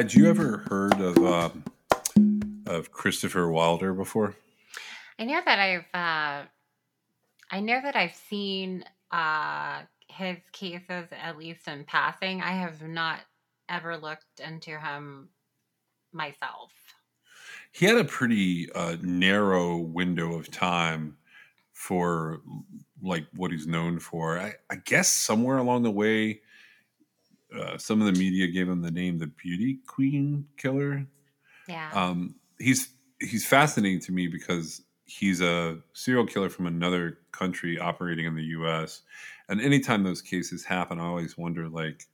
Had you ever heard of um, of Christopher Wilder before? I know that I've uh, I know that I've seen uh, his cases at least in passing. I have not ever looked into him myself. He had a pretty uh, narrow window of time for like what he's known for. I, I guess somewhere along the way, uh, some of the media gave him the name the Beauty Queen Killer. Yeah. Um, he's he's fascinating to me because he's a serial killer from another country operating in the U.S. And anytime those cases happen, I always wonder, like,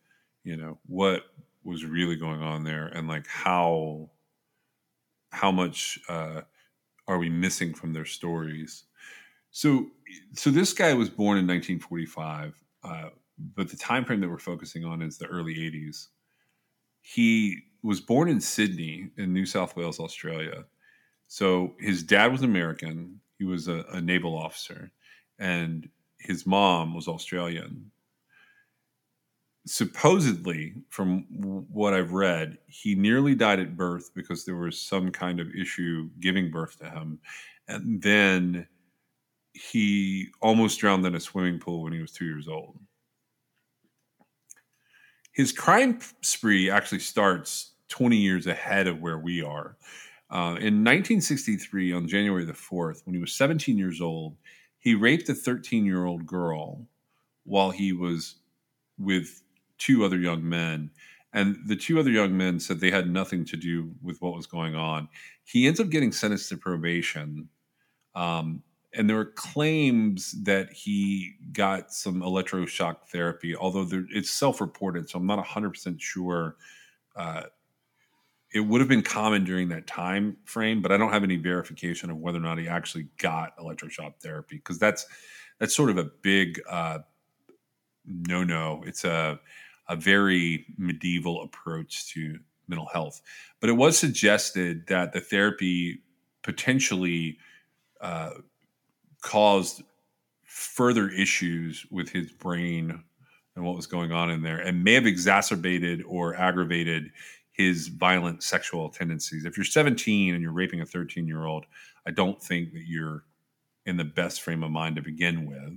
you know, what was really going on there, and like how how much uh, are we missing from their stories? So, so this guy was born in 1945, uh, but the time frame that we're focusing on is the early 80s. He was born in Sydney, in New South Wales, Australia. So his dad was American. He was a, a naval officer, and his mom was Australian. Supposedly, from what I've read, he nearly died at birth because there was some kind of issue giving birth to him, and then he almost drowned in a swimming pool when he was two years old. His crime spree actually starts 20 years ahead of where we are. Uh, in 1963, on January the 4th, when he was 17 years old, he raped a 13 year old girl while he was with two other young men. And the two other young men said they had nothing to do with what was going on. He ends up getting sentenced to probation. Um, and there are claims that he got some electroshock therapy, although there, it's self-reported, so I'm not 100% sure. Uh, it would have been common during that time frame, but I don't have any verification of whether or not he actually got electroshock therapy because that's that's sort of a big uh, no-no. It's a a very medieval approach to mental health, but it was suggested that the therapy potentially uh, caused further issues with his brain and what was going on in there and may have exacerbated or aggravated his violent sexual tendencies. If you're 17 and you're raping a 13 year old, I don't think that you're in the best frame of mind to begin with.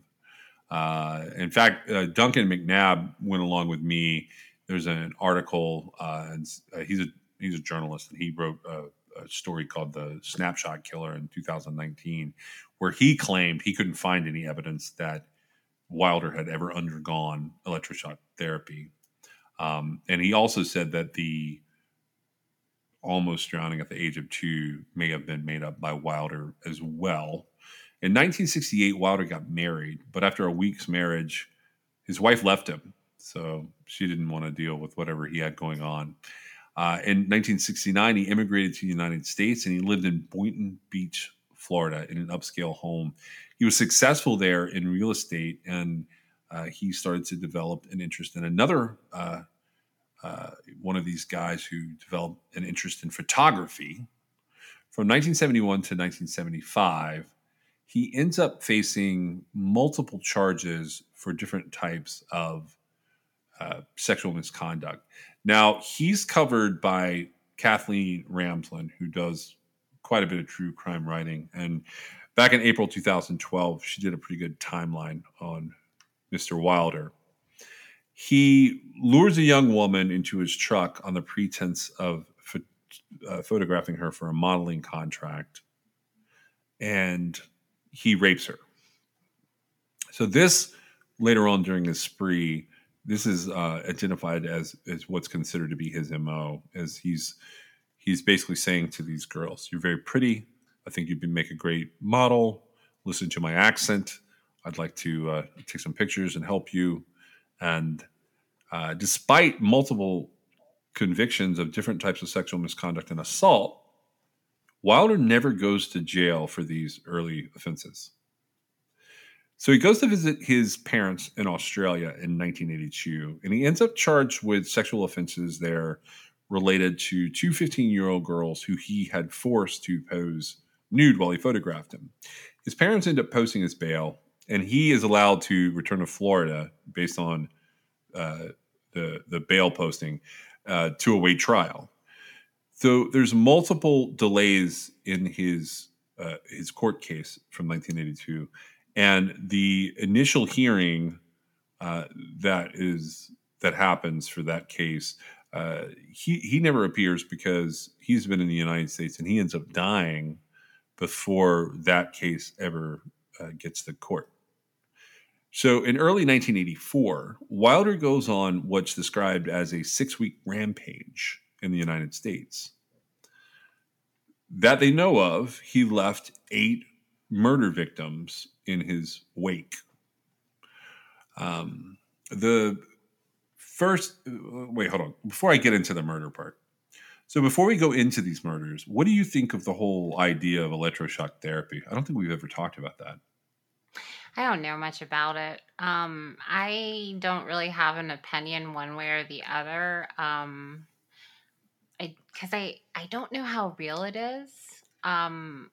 Uh, in fact, uh, Duncan McNab went along with me. There's an article, uh, and uh, he's a he's a journalist, and he wrote a, a story called "The Snapshot Killer" in 2019, where he claimed he couldn't find any evidence that Wilder had ever undergone electroshock therapy. Um, and he also said that the almost drowning at the age of two may have been made up by Wilder as well. In 1968, Wilder got married, but after a week's marriage, his wife left him. So she didn't want to deal with whatever he had going on. Uh, in 1969, he immigrated to the United States and he lived in Boynton Beach, Florida, in an upscale home. He was successful there in real estate and uh, he started to develop an interest in another uh, uh, one of these guys who developed an interest in photography. From 1971 to 1975, he ends up facing multiple charges for different types of uh, sexual misconduct. Now, he's covered by Kathleen Ramsland, who does quite a bit of true crime writing. And back in April 2012, she did a pretty good timeline on Mr. Wilder. He lures a young woman into his truck on the pretense of pho- uh, photographing her for a modeling contract, and he rapes her. So this later on during this spree, this is uh, identified as as what's considered to be his mo. As he's he's basically saying to these girls, "You're very pretty, I think you'd make a great model. Listen to my accent. I'd like to uh, take some pictures and help you. And uh, despite multiple convictions of different types of sexual misconduct and assault, Wilder never goes to jail for these early offenses. So he goes to visit his parents in Australia in 1982, and he ends up charged with sexual offenses there related to two 15 year old girls who he had forced to pose nude while he photographed them. His parents end up posting his bail, and he is allowed to return to Florida based on uh, the the bail posting uh, to await trial. So there's multiple delays in his uh, his court case from 1982 and the initial hearing uh, that is that happens for that case, uh, he he never appears because he's been in the United States and he ends up dying before that case ever uh, gets to court. So in early 1984, Wilder goes on what's described as a six week rampage in the United States. That they know of, he left eight murder victims in his wake. Um, the first, wait, hold on. Before I get into the murder part, so before we go into these murders, what do you think of the whole idea of electroshock therapy? I don't think we've ever talked about that. I don't know much about it. Um, I don't really have an opinion one way or the other. Um, I because I I don't know how real it is. Um,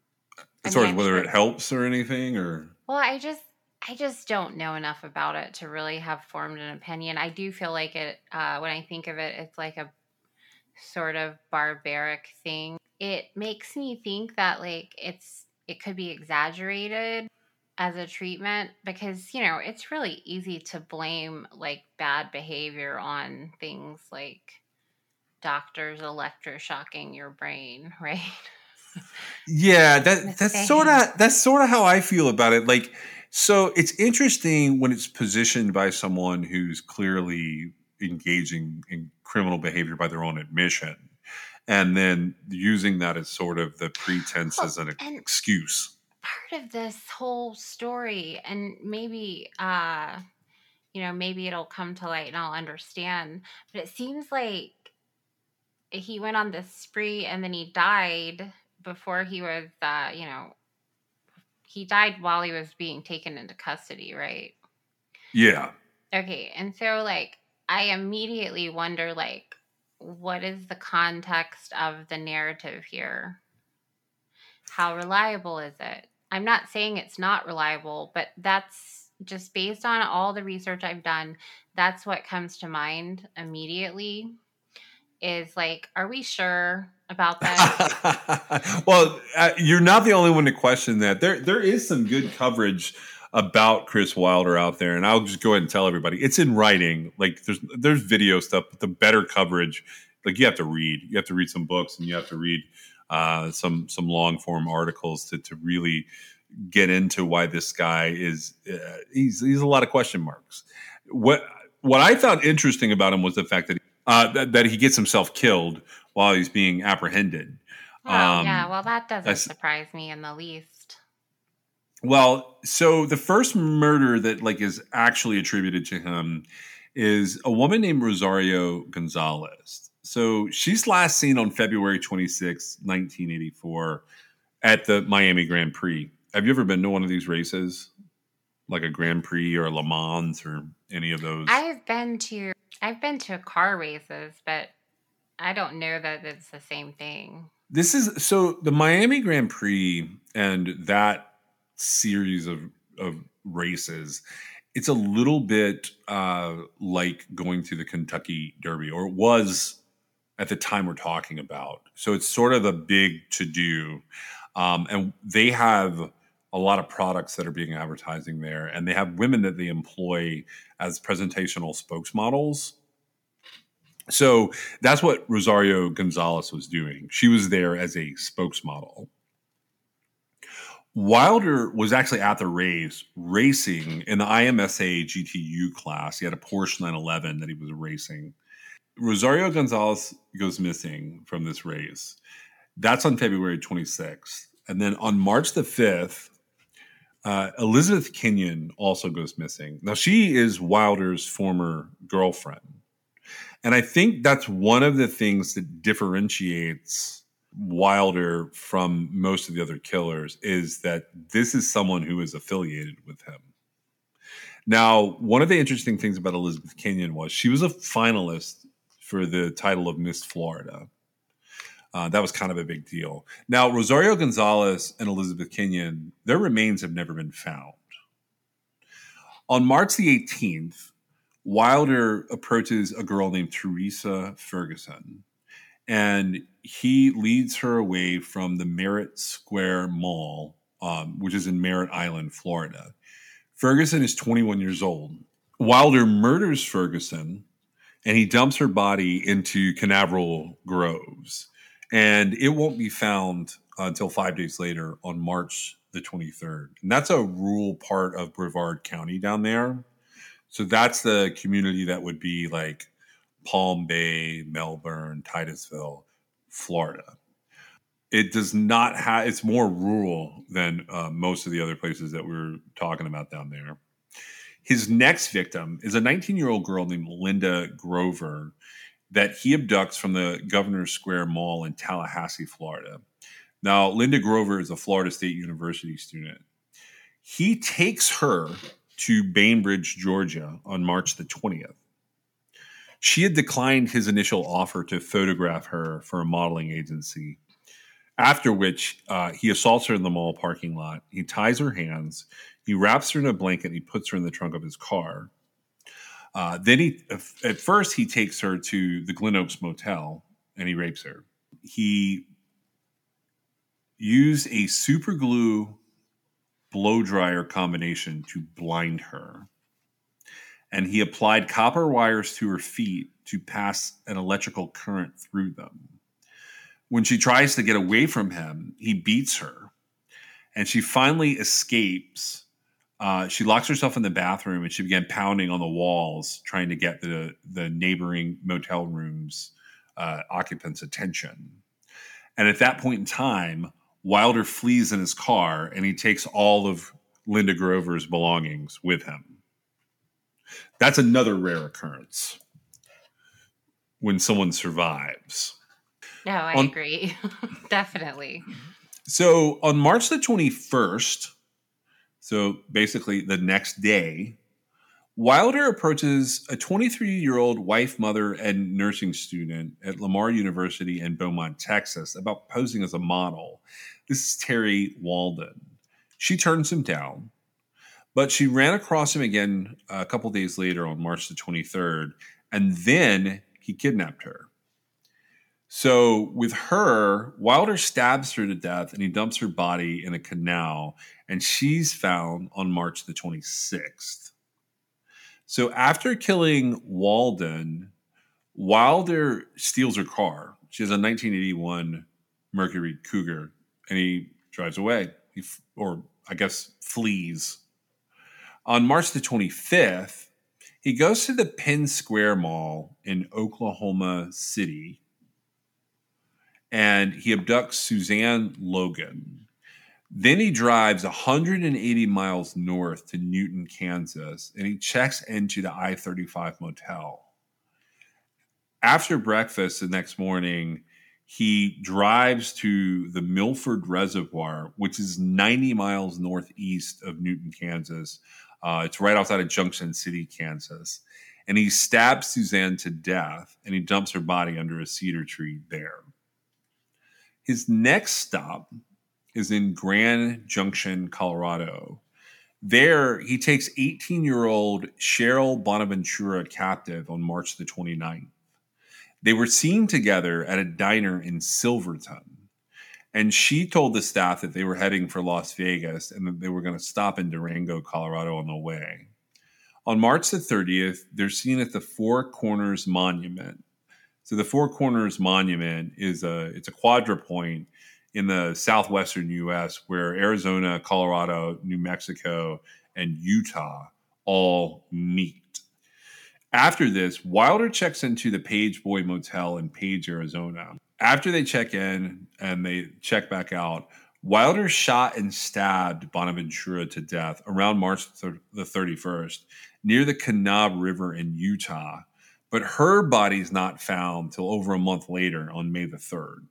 as far as whether it helps or anything, or well, I just I just don't know enough about it to really have formed an opinion. I do feel like it uh, when I think of it, it's like a sort of barbaric thing. It makes me think that like it's it could be exaggerated as a treatment because you know it's really easy to blame like bad behavior on things like doctors electroshocking your brain, right? yeah, that that's sort of that's sort of how I feel about it. Like, so it's interesting when it's positioned by someone who's clearly engaging in criminal behavior by their own admission, and then using that as sort of the pretense well, as an excuse. Part of this whole story, and maybe. uh you know, maybe it'll come to light and I'll understand. But it seems like he went on this spree and then he died before he was, uh, you know, he died while he was being taken into custody, right? Yeah. Okay, and so like I immediately wonder like what is the context of the narrative here? How reliable is it? I'm not saying it's not reliable, but that's just based on all the research I've done, that's what comes to mind immediately is like, are we sure about that? well, uh, you're not the only one to question that. There, there is some good coverage about Chris Wilder out there, and I'll just go ahead and tell everybody it's in writing. Like there's there's video stuff, but the better coverage, like you have to read, you have to read some books, and you have to read uh, some some long form articles to to really get into why this guy is uh, he's he's a lot of question marks. What what I found interesting about him was the fact that uh, that, that he gets himself killed while he's being apprehended. Oh, um, yeah, well, that doesn't surprise me in the least. Well, so the first murder that like is actually attributed to him is a woman named Rosario Gonzalez. So she's last seen on February 26, 1984 at the Miami Grand Prix. Have you ever been to one of these races? Like a Grand Prix or a Le Mans or any of those? I've been to I've been to car races, but I don't know that it's the same thing. This is so the Miami Grand Prix and that series of of races. It's a little bit uh, like going to the Kentucky Derby, or it was at the time we're talking about. So it's sort of a big to do, um, and they have a lot of products that are being advertising there, and they have women that they employ as presentational spokesmodels. So that's what Rosario Gonzalez was doing. She was there as a spokesmodel. Wilder was actually at the race racing in the IMSA GTU class. He had a Porsche 911 that he was racing. Rosario Gonzalez goes missing from this race. That's on February 26th. And then on March the 5th, uh, Elizabeth Kenyon also goes missing. Now, she is Wilder's former girlfriend. And I think that's one of the things that differentiates Wilder from most of the other killers is that this is someone who is affiliated with him. Now, one of the interesting things about Elizabeth Kenyon was she was a finalist for the title of Miss Florida. Uh, that was kind of a big deal. Now, Rosario Gonzalez and Elizabeth Kenyon, their remains have never been found. On March the 18th, Wilder approaches a girl named Teresa Ferguson, and he leads her away from the Merritt Square Mall, um, which is in Merritt Island, Florida. Ferguson is 21 years old. Wilder murders Ferguson and he dumps her body into Canaveral Groves. And it won't be found until five days later on March the 23rd. And that's a rural part of Brevard County down there. So that's the community that would be like Palm Bay, Melbourne, Titusville, Florida. It does not have, it's more rural than uh, most of the other places that we're talking about down there. His next victim is a 19 year old girl named Linda Grover that he abducts from the Governor's Square Mall in Tallahassee, Florida. Now, Linda Grover is a Florida State University student. He takes her to Bainbridge, Georgia on March the 20th. She had declined his initial offer to photograph her for a modeling agency, after which uh, he assaults her in the mall parking lot. He ties her hands, he wraps her in a blanket. he puts her in the trunk of his car. Uh, then he, at first, he takes her to the Glen Oaks Motel and he rapes her. He used a super glue blow dryer combination to blind her. And he applied copper wires to her feet to pass an electrical current through them. When she tries to get away from him, he beats her. And she finally escapes uh, she locks herself in the bathroom and she began pounding on the walls, trying to get the the neighboring motel rooms uh, occupants' attention. And at that point in time, Wilder flees in his car and he takes all of Linda Grover's belongings with him. That's another rare occurrence when someone survives. No, I on, agree. Definitely. So on March the 21st, so basically, the next day, Wilder approaches a 23 year old wife, mother, and nursing student at Lamar University in Beaumont, Texas, about posing as a model. This is Terry Walden. She turns him down, but she ran across him again a couple days later on March the 23rd, and then he kidnapped her. So with her, Wilder stabs her to death and he dumps her body in a canal, and she's found on March the 26th. So after killing Walden, Wilder steals her car. She has a 1981 Mercury Cougar, and he drives away. He, or I guess flees. On March the 25th, he goes to the Penn Square Mall in Oklahoma City and he abducts Suzanne Logan. Then he drives 180 miles north to Newton, Kansas, and he checks into the I 35 motel. After breakfast the next morning, he drives to the Milford Reservoir, which is 90 miles northeast of Newton, Kansas. Uh, it's right outside of Junction City, Kansas. And he stabs Suzanne to death and he dumps her body under a cedar tree there. His next stop is in Grand Junction, Colorado. There, he takes 18 year old Sheryl Bonaventura captive on March the 29th. They were seen together at a diner in Silverton. And she told the staff that they were heading for Las Vegas and that they were going to stop in Durango, Colorado on the way. On March the 30th, they're seen at the Four Corners Monument, so the Four Corners Monument is a it's a quadrupoint in the southwestern U.S. where Arizona, Colorado, New Mexico, and Utah all meet. After this, Wilder checks into the Page Boy Motel in Page, Arizona. After they check in and they check back out, Wilder shot and stabbed Bonaventura to death around March the 31st near the Kanab River in Utah, but her body is not found till over a month later on May the 3rd.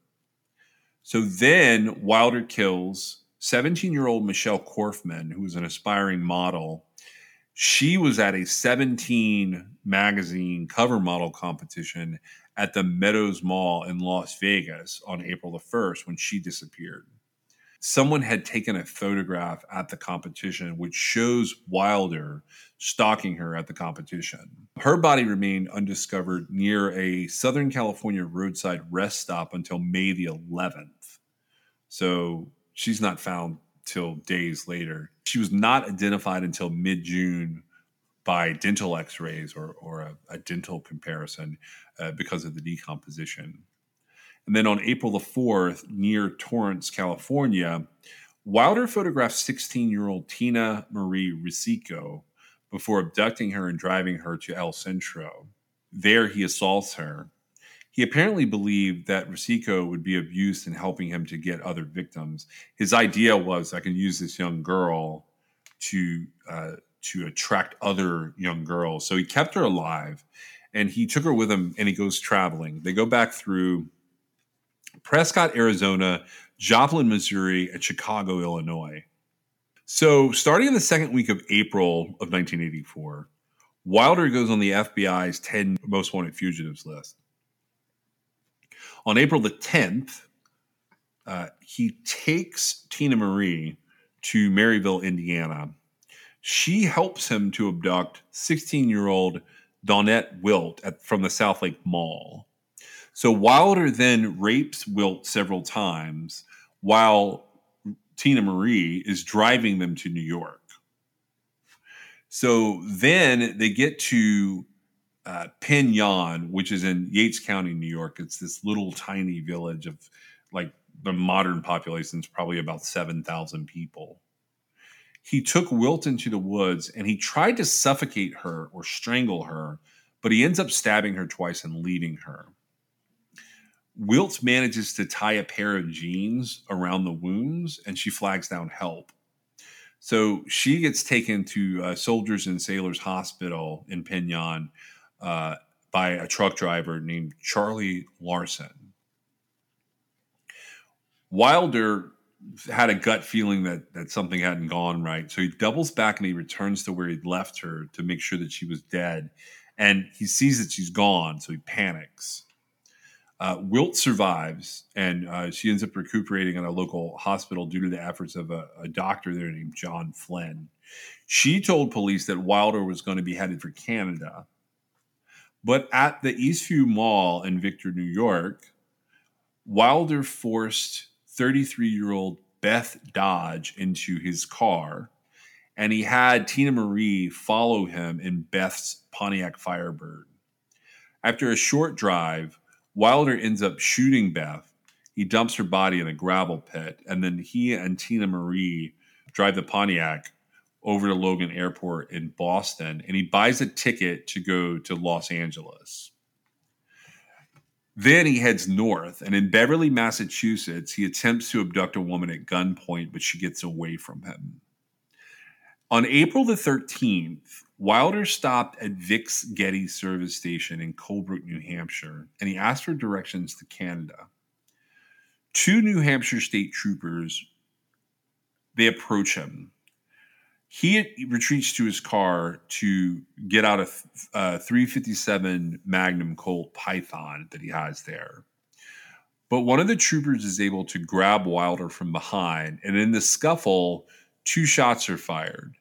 So then Wilder kills 17 year old Michelle Korfman, who was an aspiring model. She was at a 17 magazine cover model competition at the Meadows Mall in Las Vegas on April the 1st when she disappeared. Someone had taken a photograph at the competition which shows Wilder stalking her at the competition. Her body remained undiscovered near a Southern California roadside rest stop until May the 11th. So she's not found till days later. She was not identified until mid June by dental x rays or, or a, a dental comparison uh, because of the decomposition. And then on April the 4th, near Torrance, California, Wilder photographed 16 year old Tina Marie Risico before abducting her and driving her to El Centro. There, he assaults her. He apparently believed that Risico would be of use in helping him to get other victims. His idea was I can use this young girl to uh, to attract other young girls. So he kept her alive and he took her with him and he goes traveling. They go back through Prescott, Arizona, Joplin, Missouri, and Chicago, Illinois. So, starting in the second week of April of 1984, Wilder goes on the FBI's 10 most wanted fugitives list. On April the 10th, uh, he takes Tina Marie to Merrillville, Indiana. She helps him to abduct 16 year old Dawnette Wilt at, from the South Lake Mall. So Wilder then rapes Wilt several times while Tina Marie is driving them to New York. So then they get to uh, Penn Yan, which is in Yates County, New York. It's this little tiny village of like the modern population is probably about 7,000 people. He took Wilt into the woods and he tried to suffocate her or strangle her, but he ends up stabbing her twice and leaving her. Wilt manages to tie a pair of jeans around the wounds and she flags down help. So she gets taken to uh, Soldiers and Sailors Hospital in Penn Yan uh, by a truck driver named Charlie Larson. Wilder had a gut feeling that that something hadn't gone right. So he doubles back and he returns to where he'd left her to make sure that she was dead. And he sees that she's gone, so he panics. Uh, Wilt survives, and uh, she ends up recuperating in a local hospital due to the efforts of a, a doctor there named John Flynn. She told police that Wilder was going to be headed for Canada. But at the Eastview Mall in Victor, New York, Wilder forced 33 year old Beth Dodge into his car, and he had Tina Marie follow him in Beth's Pontiac Firebird. After a short drive, Wilder ends up shooting Beth. He dumps her body in a gravel pit, and then he and Tina Marie drive the Pontiac over to Logan Airport in Boston, and he buys a ticket to go to Los Angeles. Then he heads north, and in Beverly, Massachusetts, he attempts to abduct a woman at gunpoint, but she gets away from him. On April the 13th, Wilder stopped at Vic's Getty service station in Colebrook, New Hampshire, and he asked for directions to Canada. Two New Hampshire state troopers, they approach him he retreats to his car to get out a, a 357 Magnum Colt Python that he has there. But one of the troopers is able to grab Wilder from behind, and in the scuffle, two shots are fired.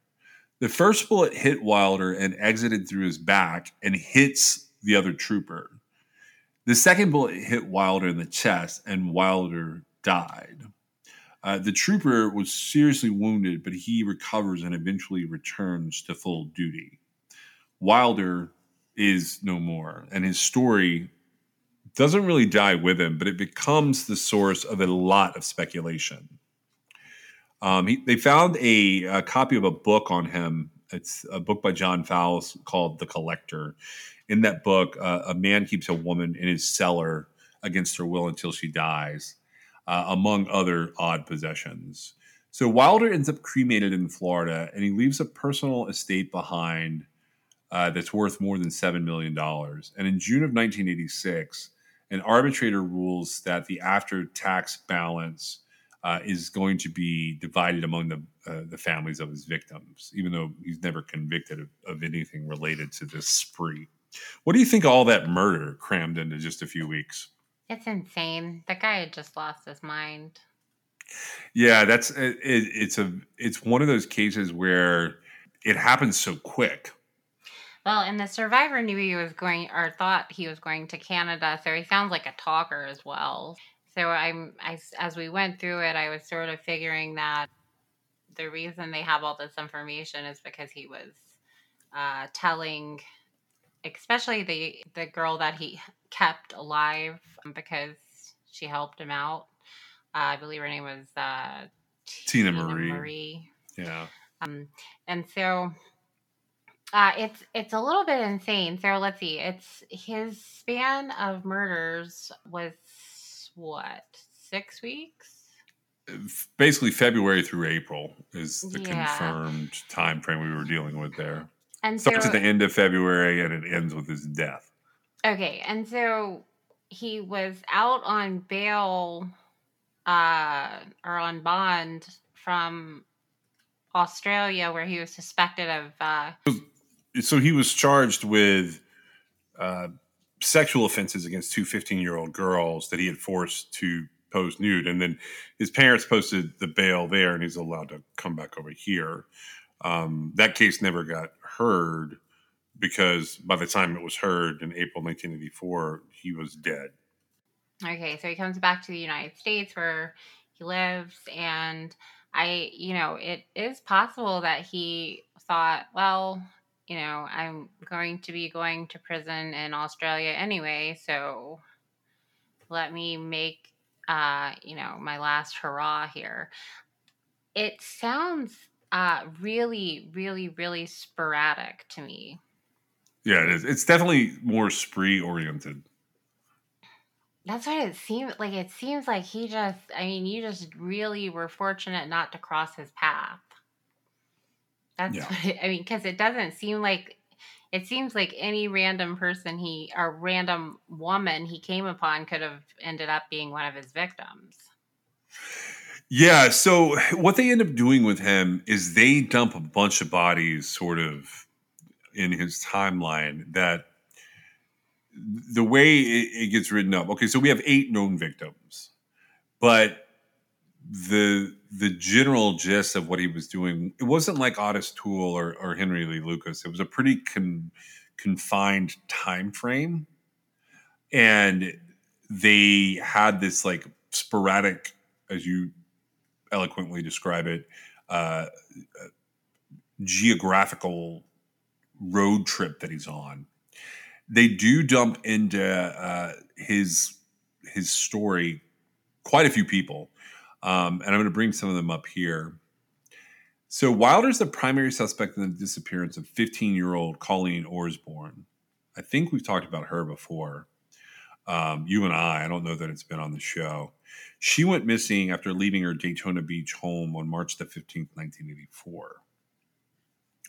The first bullet hit Wilder and exited through his back and hits the other trooper. The second bullet hit Wilder in the chest, and Wilder died. Uh, the trooper was seriously wounded, but he recovers and eventually returns to full duty. Wilder is no more, and his story doesn't really die with him, but it becomes the source of a lot of speculation. Um, he, they found a, a, copy of a book on him. It's a book by John Fowles called The Collector. In that book, uh, a man keeps a woman in his cellar against her will until she dies. uh, among other odd possessions. So Wilder ends up cremated in Florida, and he leaves a personal estate behind uh, that's worth more than seven million dollars. And in June of 1986, an arbitrator rules that the after-tax balance uh, is going to be divided among the uh, the families of his victims, even though he's never convicted of, of anything related to this spree. What do you think of all that murder crammed into just a few weeks? It's insane. The guy had just lost his mind. Yeah, that's it, it's a it's one of those cases where it happens so quick. Well, and the survivor knew he was going or thought he was going to Canada, so he sounds like a talker as well. So I'm I as we went through it, I was sort of figuring that the reason they have all this information is because he was uh, telling, especially the the girl that he kept alive because she helped him out. Uh, I believe her name was uh, Tina, Tina Marie. Marie. Yeah. Um, and so uh, it's it's a little bit insane. So let's see. It's his span of murders was what six weeks. Basically, February through April is the yeah. confirmed time frame we were dealing with there. And starts so, at the end of February and it ends with his death. Okay, and so he was out on bail uh, or on bond from Australia, where he was suspected of. Uh, so he was charged with uh, sexual offenses against two 15 year old girls that he had forced to pose nude. And then his parents posted the bail there, and he's allowed to come back over here. Um, that case never got heard because by the time it was heard in April 1984, he was dead. Okay, so he comes back to the United States where he lives, and I, you know, it is possible that he thought, well, you know, I'm going to be going to prison in Australia anyway, so let me make uh, you know, my last hurrah here. It sounds uh really, really, really sporadic to me. Yeah, it is. It's definitely more spree oriented. That's what it seems like. It seems like he just, I mean, you just really were fortunate not to cross his path. That's yeah. what it, I mean, because it doesn't seem like it seems like any random person he or random woman he came upon could have ended up being one of his victims. Yeah, so what they end up doing with him is they dump a bunch of bodies sort of in his timeline that the way it, gets written up. Okay, so we have eight known victims, but the the general gist of what he was doing, it wasn't like Ottis Toole or, or Henry Lee Lucas. It was a pretty con, confined time frame, and they had this like sporadic, as you eloquently describe it, uh, geographical road trip that he's on. They do dump into uh, his his story quite a few people um, and I'm going to bring some of them up here. So Wilder's the primary suspect in the disappearance of 15 year old Colleen Orsborn. I think we've talked about her before. Um, you and I, I don't know that it's been on the show. She went missing after leaving her Daytona Beach home on March the 15th, 1984.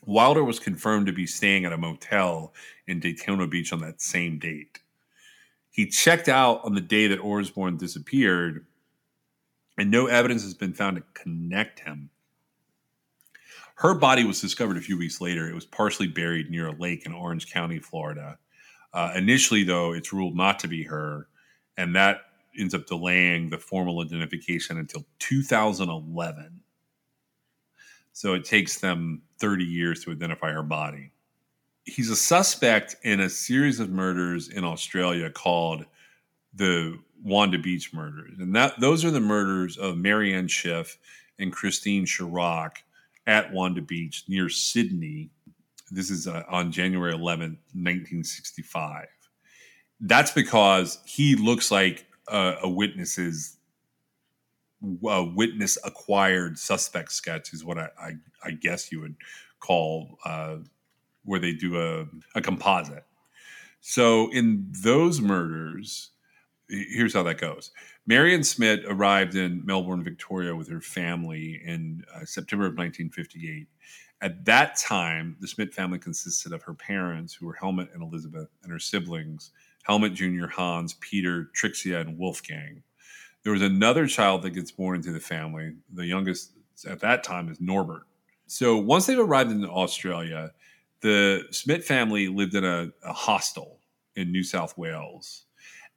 Wilder was confirmed to be staying at a motel in Daytona Beach on that same date. He checked out on the day that Orsborn disappeared, and no evidence has been found to connect him. Her body was discovered a few weeks later. It was partially buried near a lake in Orange County, Florida. Uh, initially, though, it's ruled not to be her, and that ends up delaying the formal identification until 2011. So it takes them 30 years to identify her body. He's a suspect in a series of murders in Australia called the Wanda Beach murders, and that those are the murders of Marianne Schiff and Christine Sharrock at Wanda Beach near Sydney. This is uh, on January 11th, 1965. That's because he looks like uh, a witness's a witness acquired suspect sketch is what I, I, I guess you would call uh, where they do a, a composite. So in those murders, here's how that goes. Marion Smith arrived in Melbourne, Victoria with her family in uh, September of 1958. At that time, the Smith family consisted of her parents, who were Helmut and Elizabeth, and her siblings, Helmut Jr., Hans, Peter, Trixia, and Wolfgang. There was another child that gets born into the family. The youngest at that time is Norbert. So once they've arrived in Australia, the Smith family lived in a, a hostel in New South Wales.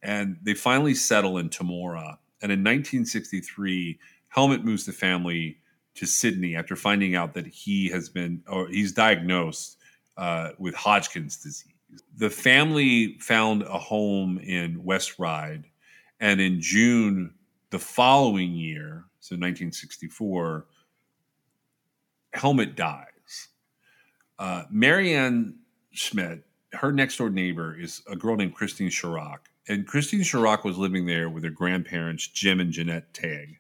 And they finally settle in Temora. And in 1963, Helmut moves the family to Sydney after finding out that he has been, or he's diagnosed uh, with Hodgkin's disease. The family found a home in West Ryde. And in June the following year, so 1964, Helmut dies. Uh, Marianne Schmitt, her next door neighbor, is a girl named Christine Sharrock. And Christine Sharrock was living there with her grandparents, Jim and Jeanette Tagg.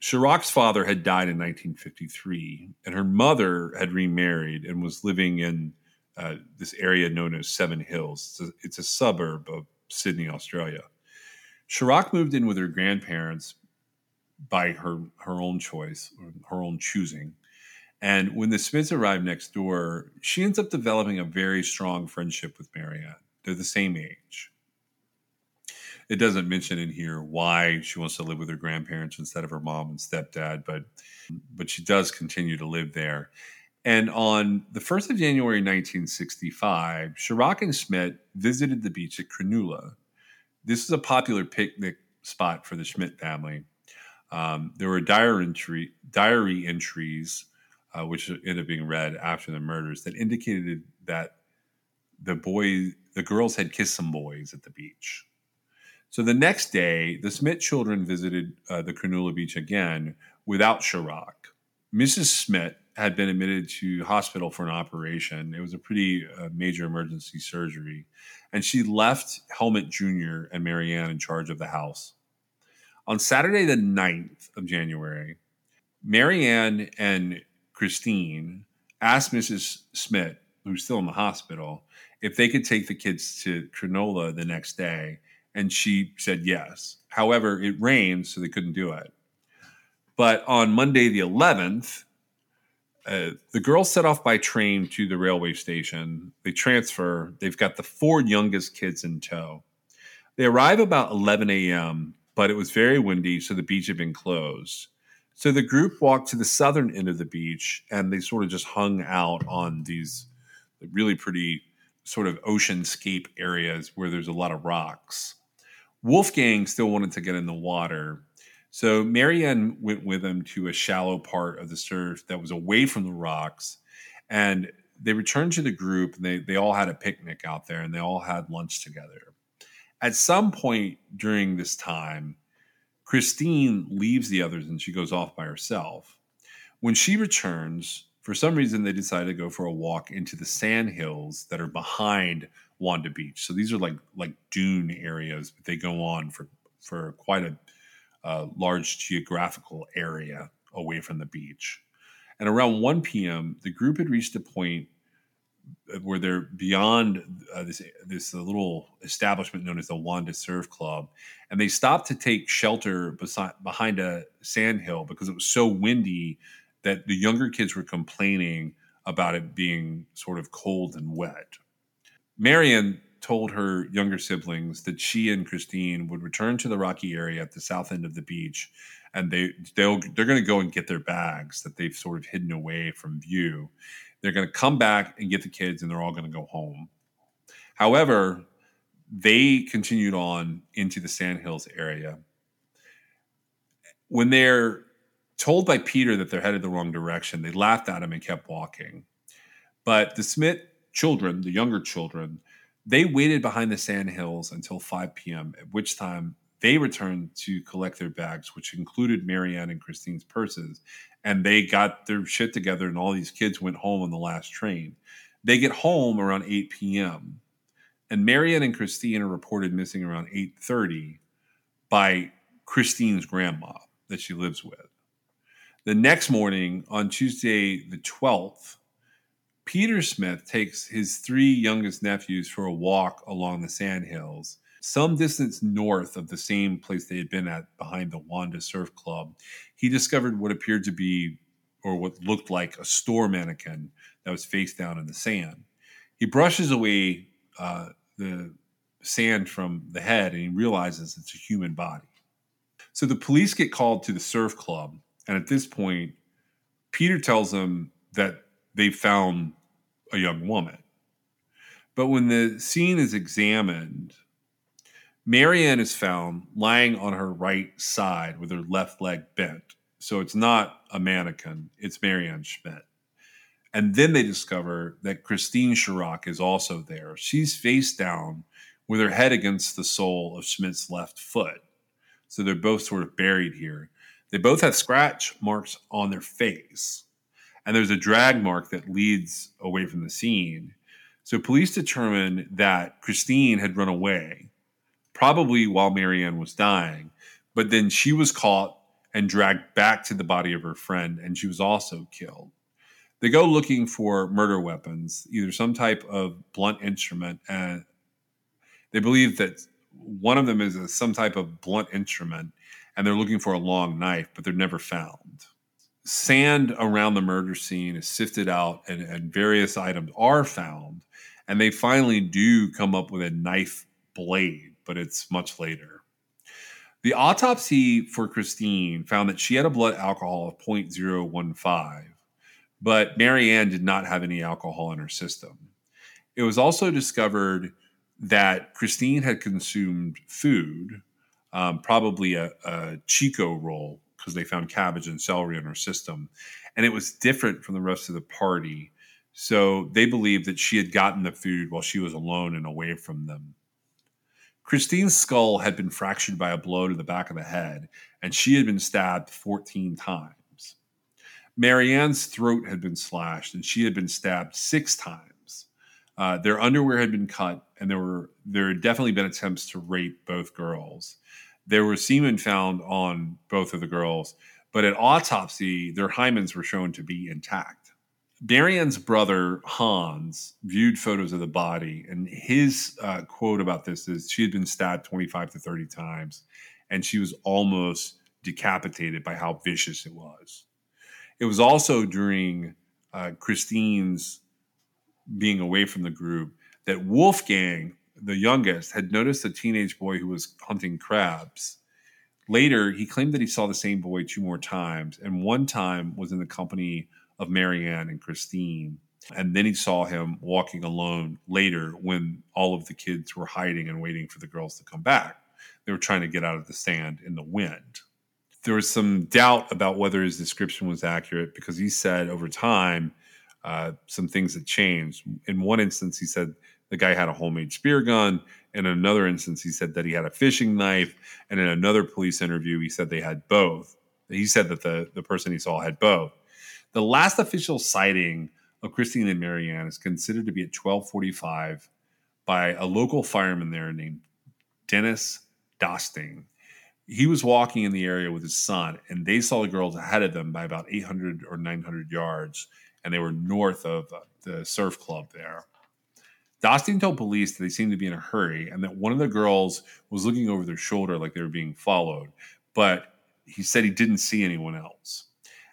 Sharrock's father had died in 1953, and her mother had remarried and was living in uh, this area known as Seven Hills. It's a, it's a suburb of Sydney, Australia. Sharrock moved in with her grandparents by her her own choice, her own choosing. And when the Smiths arrive next door, she ends up developing a very strong friendship with Marianne. They're the same age. It doesn't mention in here why she wants to live with her grandparents instead of her mom and stepdad, but but she does continue to live there. And on the 1st of January 1965, Sharrock and Schmitt visited the beach at Cronulla. This is a popular picnic spot for the Schmitt family. Um, there were diary, entry, diary entries, uh, which ended up being read after the murders, that indicated that the boy, the girls had kissed some boys at the beach. So the next day, the Smith children visited uh, the Cronulla beach again without Sharrock. Mrs. Smith had been admitted to hospital for an operation. It was a pretty uh, major emergency surgery. And she left Helmut Jr. and Marianne in charge of the house. On Saturday, the 9th of January, Marianne and Christine asked Mrs. Smith, who's still in the hospital, if they could take the kids to Cronulla the next day. And she said yes. However, it rained, so they couldn't do it. But on Monday, the 11th, uh, the girls set off by train to the railway station. They transfer. They've got the four youngest kids in tow. They arrive about 11 a.m., but it was very windy, so the beach had been closed. So the group walked to the southern end of the beach and they sort of just hung out on these really pretty sort of oceanscape areas where there's a lot of rocks. Wolfgang still wanted to get in the water, so Marianne went with him to a shallow part of the surf that was away from the rocks. And they returned to the group and they, they all had a picnic out there and they all had lunch together. At some point during this time, Christine leaves the others and she goes off by herself. When she returns, for some reason, they decide to go for a walk into the sand hills that are behind Wanda Beach. So these are like like dune areas, but they go on for for quite a uh, large geographical area away from the beach. And around 1 p.m., the group had reached a point where they're beyond uh, this this little establishment known as the Wanda Surf Club, and they stopped to take shelter beside, behind a sand hill because it was so windy that the younger kids were complaining about it being sort of cold and wet. Marion told her younger siblings that she and Christine would return to the rocky area at the south end of the beach, and they they'll they're going to go and get their bags that they've sort of hidden away from view. They're going to come back and get the kids, and they're all going to go home. However, they continued on into the Sandhills area. When they're told by Peter that they're headed the wrong direction, they laughed at him and kept walking. But the Smith children, the younger children, they waited behind the sand hills until 5 p.m., at which time they returned to collect their bags, which included Marianne and Christine's purses. And they got their shit together, and all these kids went home on the last train. They get home around 8 p.m. And Marianne and Christine are reported missing around 8:30 by Christine's grandma that she lives with. The next morning, on Tuesday the 12th, Peter Smith takes his three youngest nephews for a walk along the sandhills. some distance north of the same place they had been at behind the Wanda Surf Club, he discovered what appeared to be, or what looked like, a store mannequin that was face down in the sand. He brushes away uh, the sand from the head and he realizes it's a human body. So the police get called to the surf club. And at this point, Peter tells them that they found a young woman. But when the scene is examined, Marianne is found lying on her right side with her left leg bent. So it's not a mannequin, it's Marianne Schmidt. And then they discover that Christine Sharrock is also there. She's face down with her head against the sole of Schmidt's left foot. So they're both sort of buried here. They both have scratch marks on their face. And there's a drag mark that leads away from the scene. So police determined that Christine had run away, probably while Marianne was dying, but then she was caught and dragged back to the body of her friend, and she was also killed. They go looking for murder weapons, either some type of blunt instrument, and they believe that one of them is a, some type of blunt instrument, and they're looking for a long knife, but they're never found. Sand around the murder scene is sifted out, and, and various items are found, and they finally do come up with a knife blade, but it's much later. The autopsy for Christine found that she had a blood alcohol of 0.015, but Marianne did not have any alcohol in her system. It was also discovered that Christine had consumed food, um, probably a, a Chiko roll, because they found cabbage and celery in her system. And it was different from the rest of the party. So they believed that she had gotten the food while she was alone and away from them. Christine's skull had been fractured by a blow to the back of the head, and she had been stabbed 14 times. Marianne's throat had been slashed, and she had been stabbed six times. Uh, their underwear had been cut, and there were there had definitely been attempts to rape both girls. There was semen found on both of the girls, but at autopsy, their hymens were shown to be intact. Marianne's brother Hans viewed photos of the body, and his uh, quote about this is she had been stabbed 25 to 30 times, and she was almost decapitated by how vicious it was. It was also during uh, Christine's being away from the group that Wolfgang, the youngest, had noticed a teenage boy who was hunting crabs. Later, he claimed that he saw the same boy two more times, and one time was in the company of Marianne and Christine. And then he saw him walking alone later when all of the kids were hiding and waiting for the girls to come back. They were trying to get out of the sand in the wind. There was some doubt about whether his description was accurate because he said over time uh, some things had changed. In one instance, he said the guy had a homemade spear gun. In another instance, he said that he had a fishing knife. And in another police interview, he said they had both. He said that the, the person he saw had both. The last official sighting of Christine and Marianne is considered to be at 1245 by a local fireman there named Dennis Dosting. He was walking in the area with his son, and they saw the girls ahead of them by about 800 or 900 yards and they were north of uh, the surf club there. Dosting told police that they seemed to be in a hurry and that one of the girls was looking over their shoulder like they were being followed, but he said he didn't see anyone else.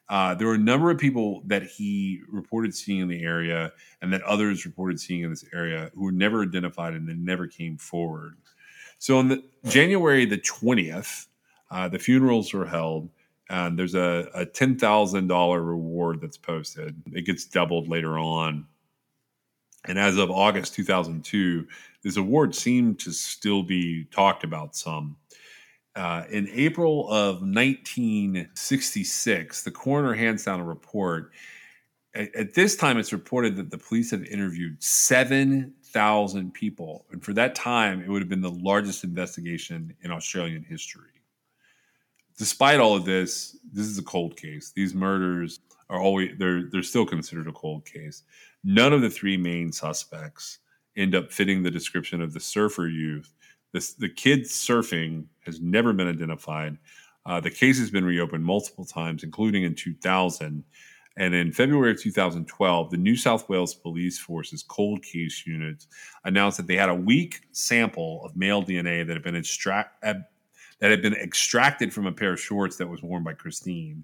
Uh, there were a number of people that he reported seeing in the area and that others reported seeing in this area who were never identified and then never came forward. So on the January the 20th, uh, the funerals were held and there's a, a $10,000 reward that's posted. It gets doubled later on. And as of August 2002, this award seemed to still be talked about some. Uh, in April of 1966, the coroner hands down a report. At, at this time, it's reported that the police have interviewed 7,000 people. And for that time, it would have been the largest investigation in Australian history despite all of this, this is a cold case. These murders are always they're they're still considered a cold case. None of the three main suspects end up fitting the description of the surfer youth. The kid surfing has never been identified. Uh, the case has been reopened multiple times, including in 2000. And in February of 2012, the New South Wales Police Force's cold case unit announced that they had a weak sample of male DNA that had been extract, that had been extracted from a pair of shorts that was worn by Christine.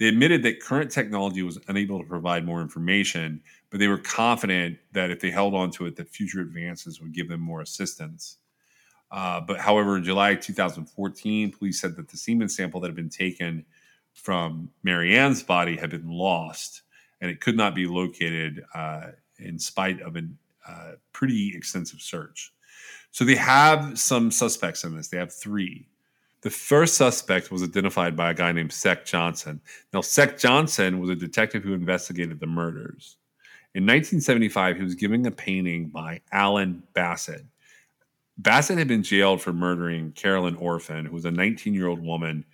They admitted that current technology was unable to provide more information, but they were confident that if they held on to it, that future advances would give them more assistance. Uh, but however, in July 2014, police said that the semen sample that had been taken from Marianne's body had been lost, and it could not be located uh, in spite of a uh, pretty extensive search. So they have some suspects in this. They have three. The first suspect was identified by a guy named Sec Johnson. Now, Sec Johnson was a detective who investigated the murders. In 1975, he was given a painting by Alan Bassett. Bassett had been jailed for murdering Carolyn Orphan, who was a 19 year old woman,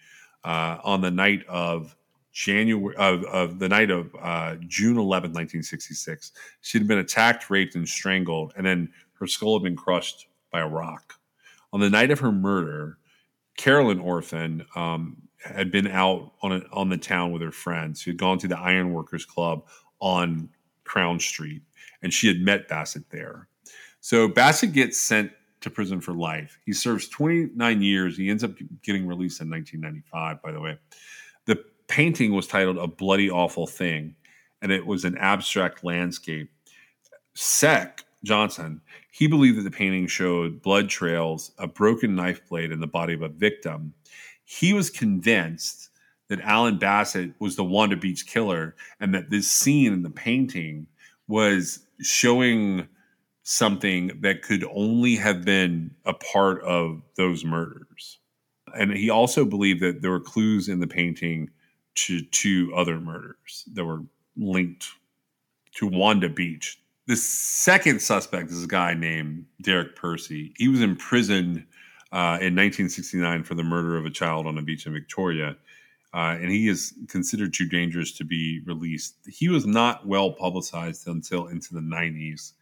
uh, on the night of January of, of the night of uh, June 11, 1966. She had been attacked, raped, and strangled, and then her skull had been crushed by a rock. On the night of her murder, Carolyn Orphan um, had been out on a, on the town with her friends. She had gone to the Ironworkers Club on Crown Street, and she had met Bassett there. So Bassett gets sent to prison for life. He serves 29 years. He ends up getting released in 1995. By the way, the painting was titled "A Bloody Awful Thing," and it was an abstract landscape. Sec Johnson, he believed that the painting showed blood trails, a broken knife blade, and the body of a victim. He was convinced that Alan Bassett was the Wanda Beach killer and that this scene in the painting was showing something that could only have been a part of those murders. And he also believed that there were clues in the painting to two other murders that were linked to Wanda Beach, the second suspect is a guy named Derek Percy. He was imprisoned uh, in 1969 for the murder of a child on a beach in Victoria. Uh, and he is considered too dangerous to be released. He was not well publicized until into the 90s,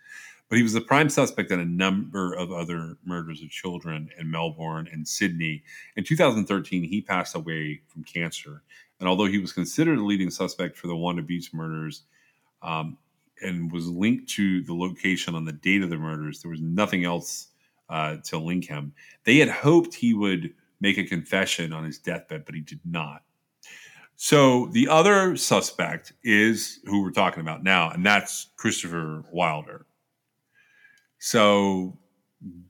but he was the prime suspect in a number of other murders of children in Melbourne and Sydney. In 2013, he passed away from cancer. And although he was considered a leading suspect for the Wanda Beach murders, um, and was linked to the location on the date of the murders. There was nothing else uh, to link him. They had hoped he would make a confession on his deathbed, but he did not. So the other suspect is who we're talking about now, and that's Christopher Wilder. So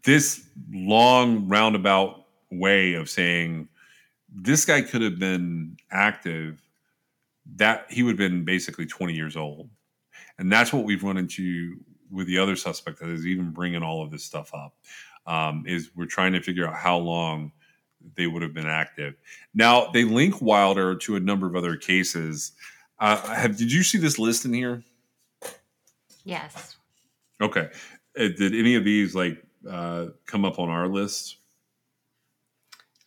this long roundabout way of saying this guy could have been active that he would have been basically 20 years old and that's what we've run into with the other suspect that is even bringing all of this stuff up. Um, is we're trying to figure out how long they would have been active. Now they link Wilder to a number of other cases. Uh, have did you see this list in here? Yes. Okay. Uh, did any of these like uh, come up on our list?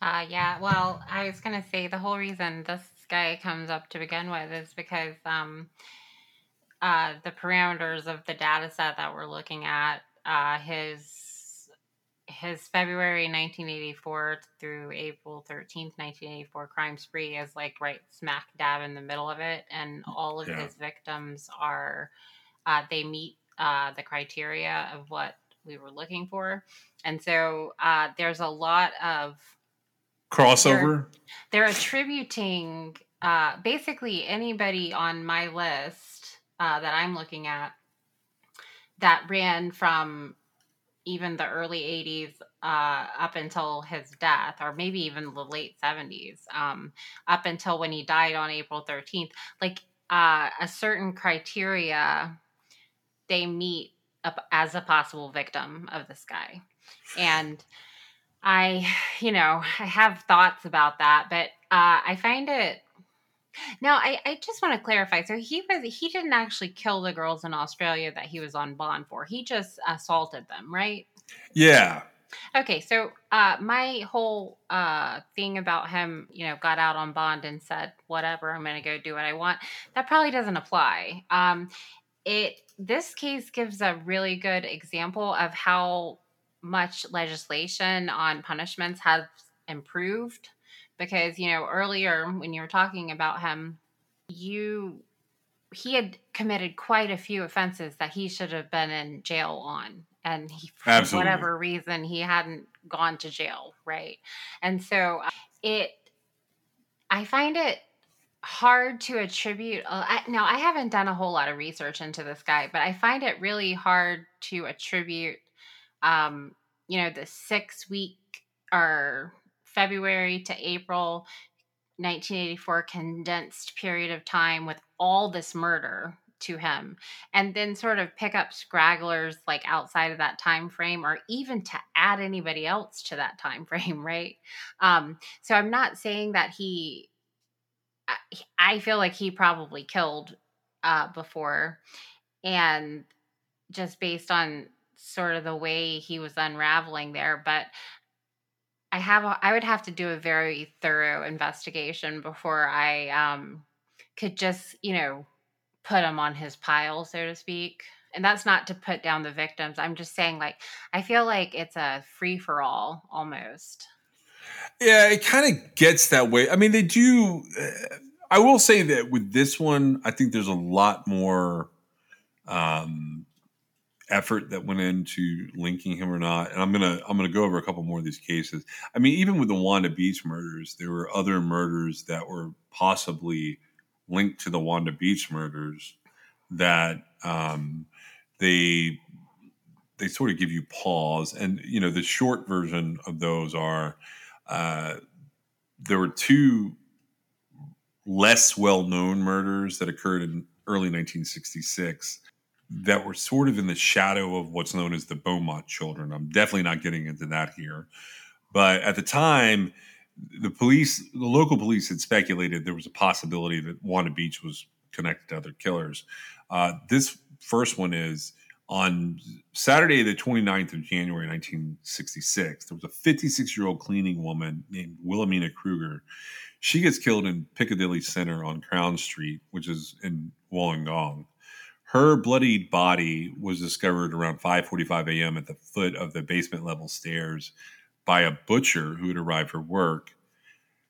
Uh, yeah. Well, I was gonna say the whole reason this guy comes up to begin with is because um, uh, the parameters of the data set that we're looking at, uh, his his February 1984 through April 13th, 1984 crime spree is like right smack dab in the middle of it. And all of yeah. his victims are, uh, they meet uh, the criteria of what we were looking for. And so uh, there's a lot of crossover. They're, they're attributing uh, basically anybody on my list uh, that I'm looking at that ran from even the early 80s uh, up until his death, or maybe even the late 70s, um, up until when he died on April 13th. Like uh, a certain criteria they meet as a possible victim of this guy. And I, you know, I have thoughts about that, but uh, I find it now, I, I just want to clarify. So he was he didn't actually kill the girls in Australia that he was on bond for. He just assaulted them, right? Yeah. Okay, so uh, my whole uh, thing about him, you know, got out on bond and said, "Whatever, I'm going to go do what I want." That probably doesn't apply. Um, it this case gives a really good example of how much legislation on punishments has improved because you know earlier when you were talking about him you he had committed quite a few offenses that he should have been in jail on and he, for Absolutely. whatever reason he hadn't gone to jail right and so uh, it i find it hard to attribute uh, I, now i haven't done a whole lot of research into this guy but i find it really hard to attribute um you know the six week or february to april 1984 condensed period of time with all this murder to him. And then sort of pick up scragglers like outside of that time frame or even to add anybody else to that time frame right? Um so i'm not saying that he i, feel like he probably killed uh before. And just based on sort of the way he was unraveling there but I have a, I would have to do a very thorough investigation before I um could just, you know, put him on his pile, so to speak. And that's not to put down the victims. I'm just saying like I feel like it's a free for all almost. Yeah, it kind of gets that way. I mean, they do uh, I will say that with this one, I think there's a lot more um effort that went into linking him or not. And I'm gonna I'm gonna go over a couple more of these cases. I mean, even with the Wanda Beach murders, there were other murders that were possibly linked to the Wanda Beach murders that um, they they sort of give you pause. And you know, the short version of those are uh, there were two less well known murders that occurred in early 1966 that were sort of in the shadow of what's known as the Beaumont children. I'm definitely not getting into that here. But at the time, the police, the local police had speculated there was a possibility that Wanda Beach was connected to other killers. Uh, this first one is on Saturday, the 29th of January, 1966. There was a 56 year old cleaning woman named Wilhelmina Kruger. She gets killed in Piccadilly Center on Crown Street, which is in Wollongong. Her bloodied body was discovered around 5:45 a.m. at the foot of the basement level stairs by a butcher who had arrived for work.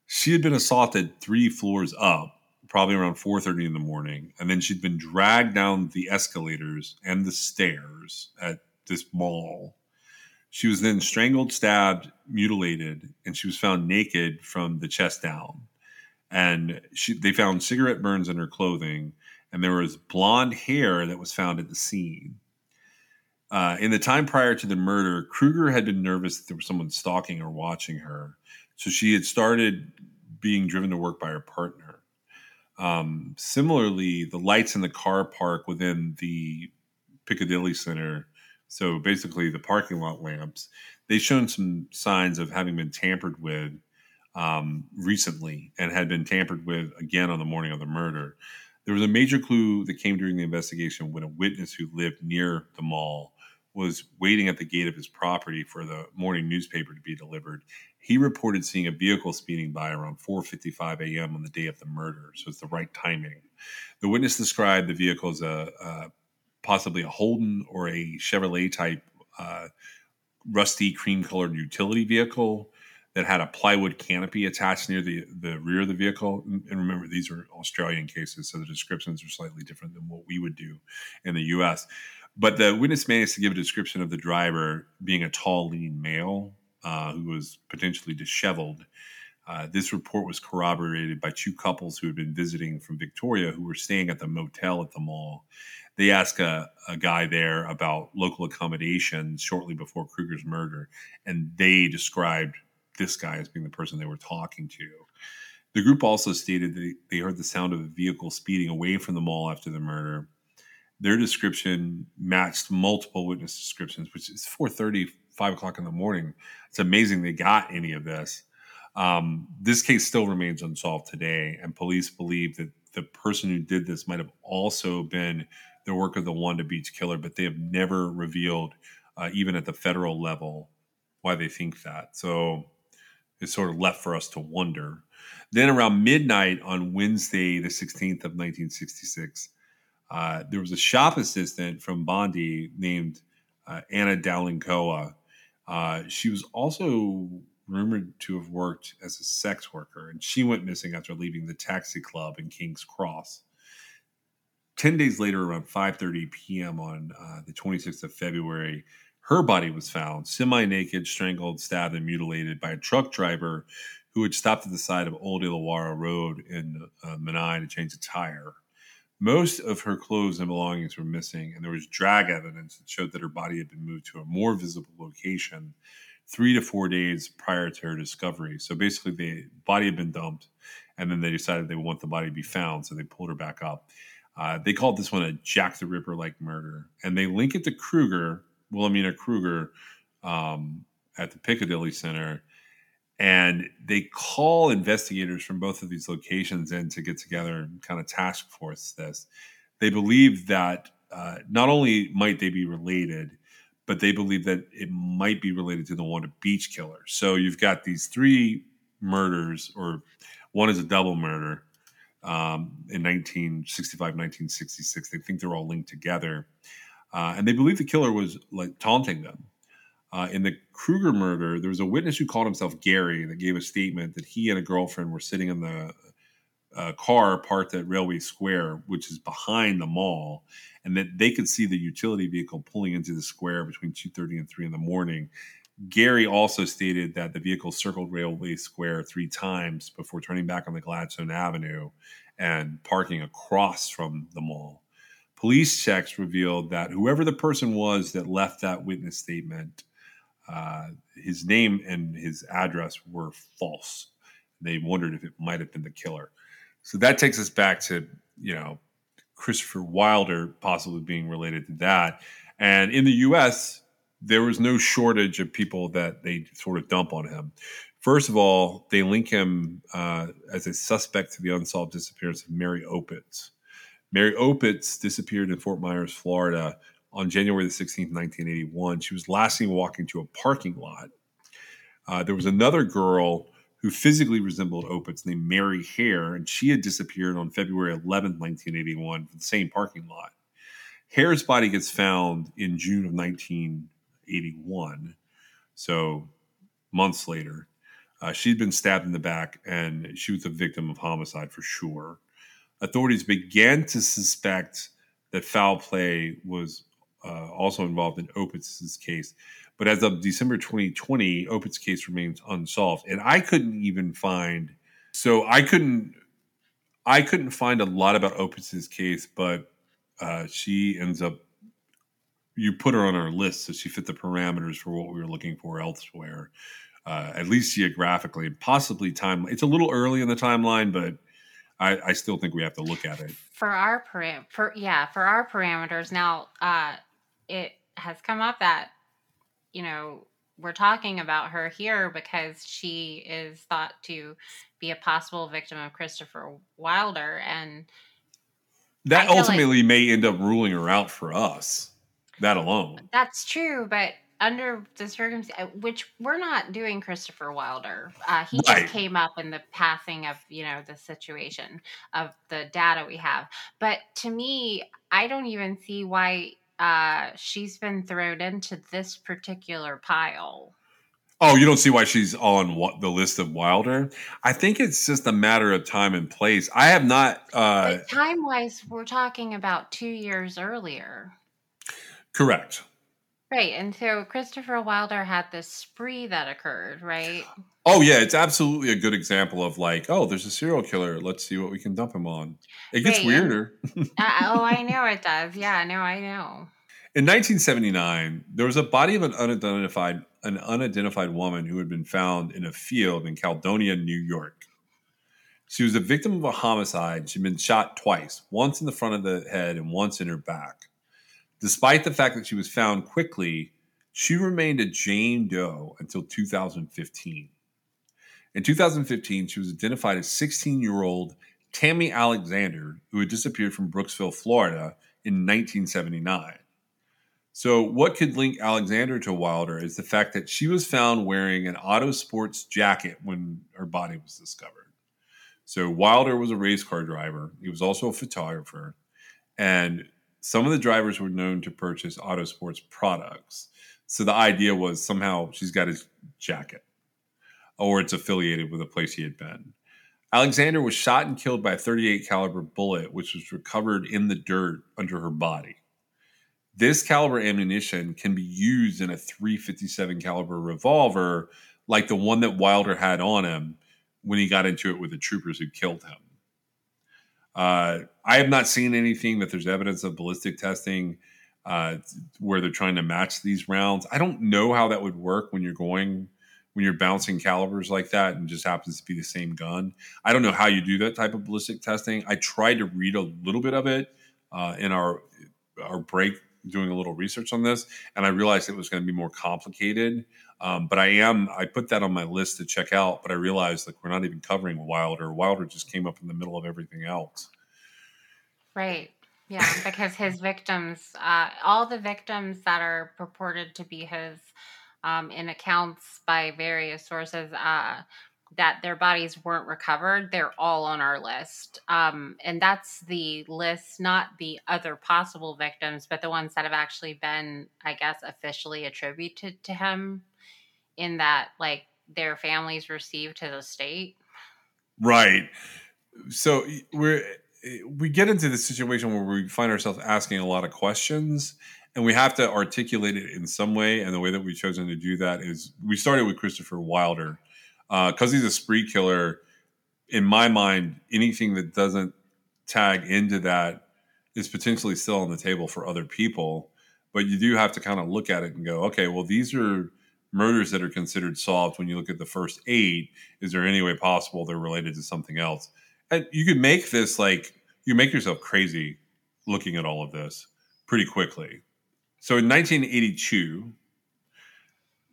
She had been assaulted three floors up, probably around 4:30 in the morning, and then she'd been dragged down the escalators and the stairs at this mall. She was then strangled, stabbed, mutilated, and she was found naked from the chest down. And she, they found cigarette burns in her clothing and there was blonde hair that was found at the scene. Uh, in the time prior to the murder, Kruger had been nervous that there was someone stalking or watching her. So she had started being driven to work by her partner. Um, similarly, the lights in the car park within the Piccadilly Center, so basically the parking lot lamps, they shown some signs of having been tampered with um, recently and had been tampered with again on the morning of the murder. There was a major clue that came during the investigation when a witness who lived near the mall was waiting at the gate of his property for the morning newspaper to be delivered. He reported seeing a vehicle speeding by around 4:55 a.m. on the day of the murder, so it's the right timing. The witness described the vehicle as a, a possibly a Holden or a Chevrolet type uh, rusty cream-colored utility vehicle that had a plywood canopy attached near the, the rear of the vehicle. And remember, these are Australian cases, so the descriptions are slightly different than what we would do in the US. But the witness managed to give a description of the driver being a tall, lean male uh, who was potentially disheveled. Uh, this report was corroborated by two couples who had been visiting from Victoria who were staying at the motel at the mall. They asked a, a guy there about local accommodations shortly before Kruger's murder, and they described this guy as being the person they were talking to. The group also stated that they heard the sound of a vehicle speeding away from the mall after the murder. Their description matched multiple witness descriptions, which is 4:30, 5 o'clock in the morning. It's amazing they got any of this. Um, this case still remains unsolved today, and police believe that the person who did this might have also been the work of the Wanda Beach killer, but they have never revealed, uh, even at the federal level, why they think that. So is sort of left for us to wonder. Then around midnight on Wednesday, the 16th of 1966, uh, there was a shop assistant from Bondi named uh, Anna Dowling-Koa. Uh, she was also rumored to have worked as a sex worker, and she went missing after leaving the taxi club in King's Cross. 10 days later, around 5.30 p.m. on uh, the 26th of February, her body was found semi-naked, strangled, stabbed, and mutilated by a truck driver who had stopped at the side of Old Illawarra Road in uh, Menai to change a tire. Most of her clothes and belongings were missing, and there was drag evidence that showed that her body had been moved to a more visible location three to four days prior to her discovery. So basically, the body had been dumped, and then they decided they want the body to be found, so they pulled her back up. Uh, they called this one a Jack the Ripper like murder, and they link it to Kruger, Wilhelmina Kruger, um, at the Piccadilly Center. And they call investigators from both of these locations in to get together and kind of task force this. They believe that uh, not only might they be related, but they believe that it might be related to the Wanda Beach killer. So you've got these three murders, or one is a double murder um, in 1965, 1966. They think they're all linked together. Uh, and they believe the killer was like taunting them. Uh, in the Kruger murder, there was a witness who called himself Gary that gave a statement that he and a girlfriend were sitting in the uh, car parked at Railway Square, which is behind the mall, and that they could see the utility vehicle pulling into the square between 2.30 and 3 in the morning. Gary also stated that the vehicle circled Railway Square three times before turning back on the Gladstone Avenue and parking across from the mall. Police checks revealed that whoever the person was that left that witness statement, uh, his name and his address were false. They wondered if it might have been the killer. So that takes us back to, you know, Christopher Wilder possibly being related to that. And in the US, there was no shortage of people that they sort of dump on him. First of all, they link him uh, as a suspect to the unsolved disappearance of Mary Opitz. Mary Opitz disappeared in Fort Myers, Florida on January the 16th, 1981. She was last seen walking to a parking lot. Uh, there was another girl who physically resembled Opitz named Mary Hare, and she had disappeared on February 11th, 1981, from the same parking lot. Hare's body gets found in June of 1981, so months later. Uh, she'd been stabbed in the back, and she was a victim of homicide for sure. Authorities began to suspect that foul play was uh, also involved in Opitz's case. But as of December 2020, Opitz's case remains unsolved. And I couldn't even find, so I couldn't, I couldn't find a lot about Opitz's case, but uh, she ends up, you put her on our list, so she fit the parameters for what we were looking for elsewhere, uh, at least geographically, and possibly time. It's a little early in the timeline, but I, I still think we have to look at it for our param- for yeah for our parameters. Now, uh, it has come up that you know we're talking about her here because she is thought to be a possible victim of Christopher Wilder and that ultimately like, may end up ruling her out for us that alone that's true but under the circumstance uh, which we're not doing christopher wilder uh, he right. just came up in the passing of you know the situation of the data we have but to me i don't even see why uh, she's been thrown into this particular pile. Oh, you don't see why she's on what the list of Wilder? I think it's just a matter of time and place. I have not. Uh, time wise, we're talking about two years earlier. Correct. Right. And so Christopher Wilder had this spree that occurred, right? Oh, yeah. It's absolutely a good example of like, oh, there's a serial killer. Let's see what we can dump him on. It gets right. weirder. uh, oh, I know it does. Yeah, no, I know. In 1979, there was a body of an unidentified an unidentified woman who had been found in a field in Caledonia, New York. She was a victim of a homicide. She'd been shot twice, once in the front of the head and once in her back. Despite the fact that she was found quickly, she remained a Jane Doe until 2015. In 2015, she was identified as 16 year old Tammy Alexander, who had disappeared from Brooksville, Florida in 1979. So, what could link Alexander to Wilder is the fact that she was found wearing an auto sports jacket when her body was discovered. So, Wilder was a race car driver, he was also a photographer, and some of the drivers were known to purchase Autosports products. So the idea was somehow she's got his jacket or it's affiliated with a place he had been. Alexander was shot and killed by a 38 caliber bullet, which was recovered in the dirt under her body. This caliber ammunition can be used in a 357 caliber revolver, like the one that Wilder had on him when he got into it with the troopers who killed him. Uh, I have not seen anything that there's evidence of ballistic testing uh, where they're trying to match these rounds. I don't know how that would work when you're going when you're bouncing calibers like that and just happens to be the same gun. I don't know how you do that type of ballistic testing. I tried to read a little bit of it uh, in our our break doing a little research on this, and I realized it was going to be more complicated. Um, but I am I put that on my list to check out. But I realized like we're not even covering Wilder. Wilder just came up in the middle of everything else. Right. Yeah, because his victims, uh, all the victims that are purported to be his um, in accounts by various sources uh, that their bodies weren't recovered, they're all on our list. Um, and that's the list, not the other possible victims, but the ones that have actually been, I guess, officially attributed to him in that, like, their families received to the state. Right. So we're we get into the situation where we find ourselves asking a lot of questions and we have to articulate it in some way. And the way that we've chosen to do that is we started with Christopher Wilder because uh, he's a spree killer. In my mind, anything that doesn't tag into that is potentially still on the table for other people. But you do have to kind of look at it and go, okay, well, these are murders that are considered solved when you look at the first eight. Is there any way possible they're related to something else? And you could make this like you make yourself crazy looking at all of this pretty quickly. So in 1982,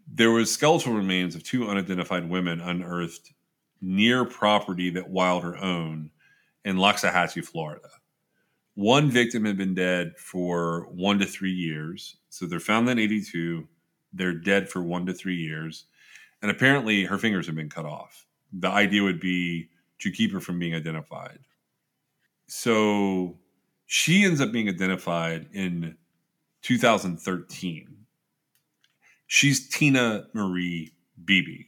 there was skeletal remains of two unidentified women unearthed near property that Wilder owned in Loxahatchee, Florida. One victim had been dead for one to three years. So they're found in 82. They're dead for one to three years. And apparently her fingers have been cut off. The idea would be to keep her from being identified. So she ends up being identified in 2013. She's Tina Marie Beebe.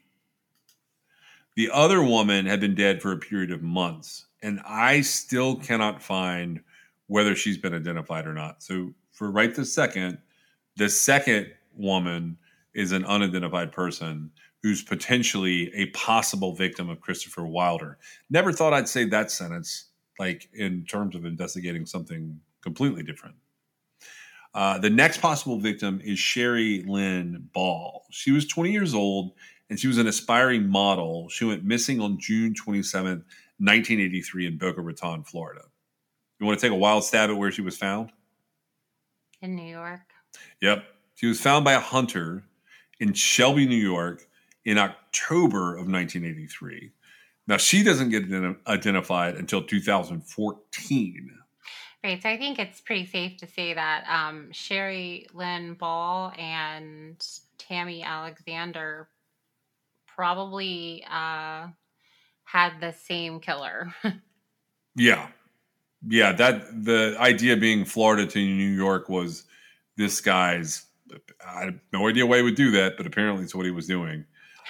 The other woman had been dead for a period of months, and I still cannot find whether she's been identified or not. So, for right this second, the second woman is an unidentified person who's potentially a possible victim of Christopher Wilder. Never thought I'd say that sentence, like in terms of investigating something completely different. Uh, the next possible victim is Sherry Lynn Ball. She was 20 years old and she was an aspiring model. She went missing on June 27th, 1983, in Boca Raton, Florida. You want to take a wild stab at where she was found? In New York. Yep. She was found by a hunter in Shelby, New York in October of 1983. Now, she doesn't get identified until 2014. Right. So I think it's pretty safe to say that um, Sherry Lynn Ball and Tammy Alexander probably uh, had the same killer. yeah. Yeah. That the idea being Florida to New York was this guy's. I have no idea why he would do that, but apparently it's what he was doing.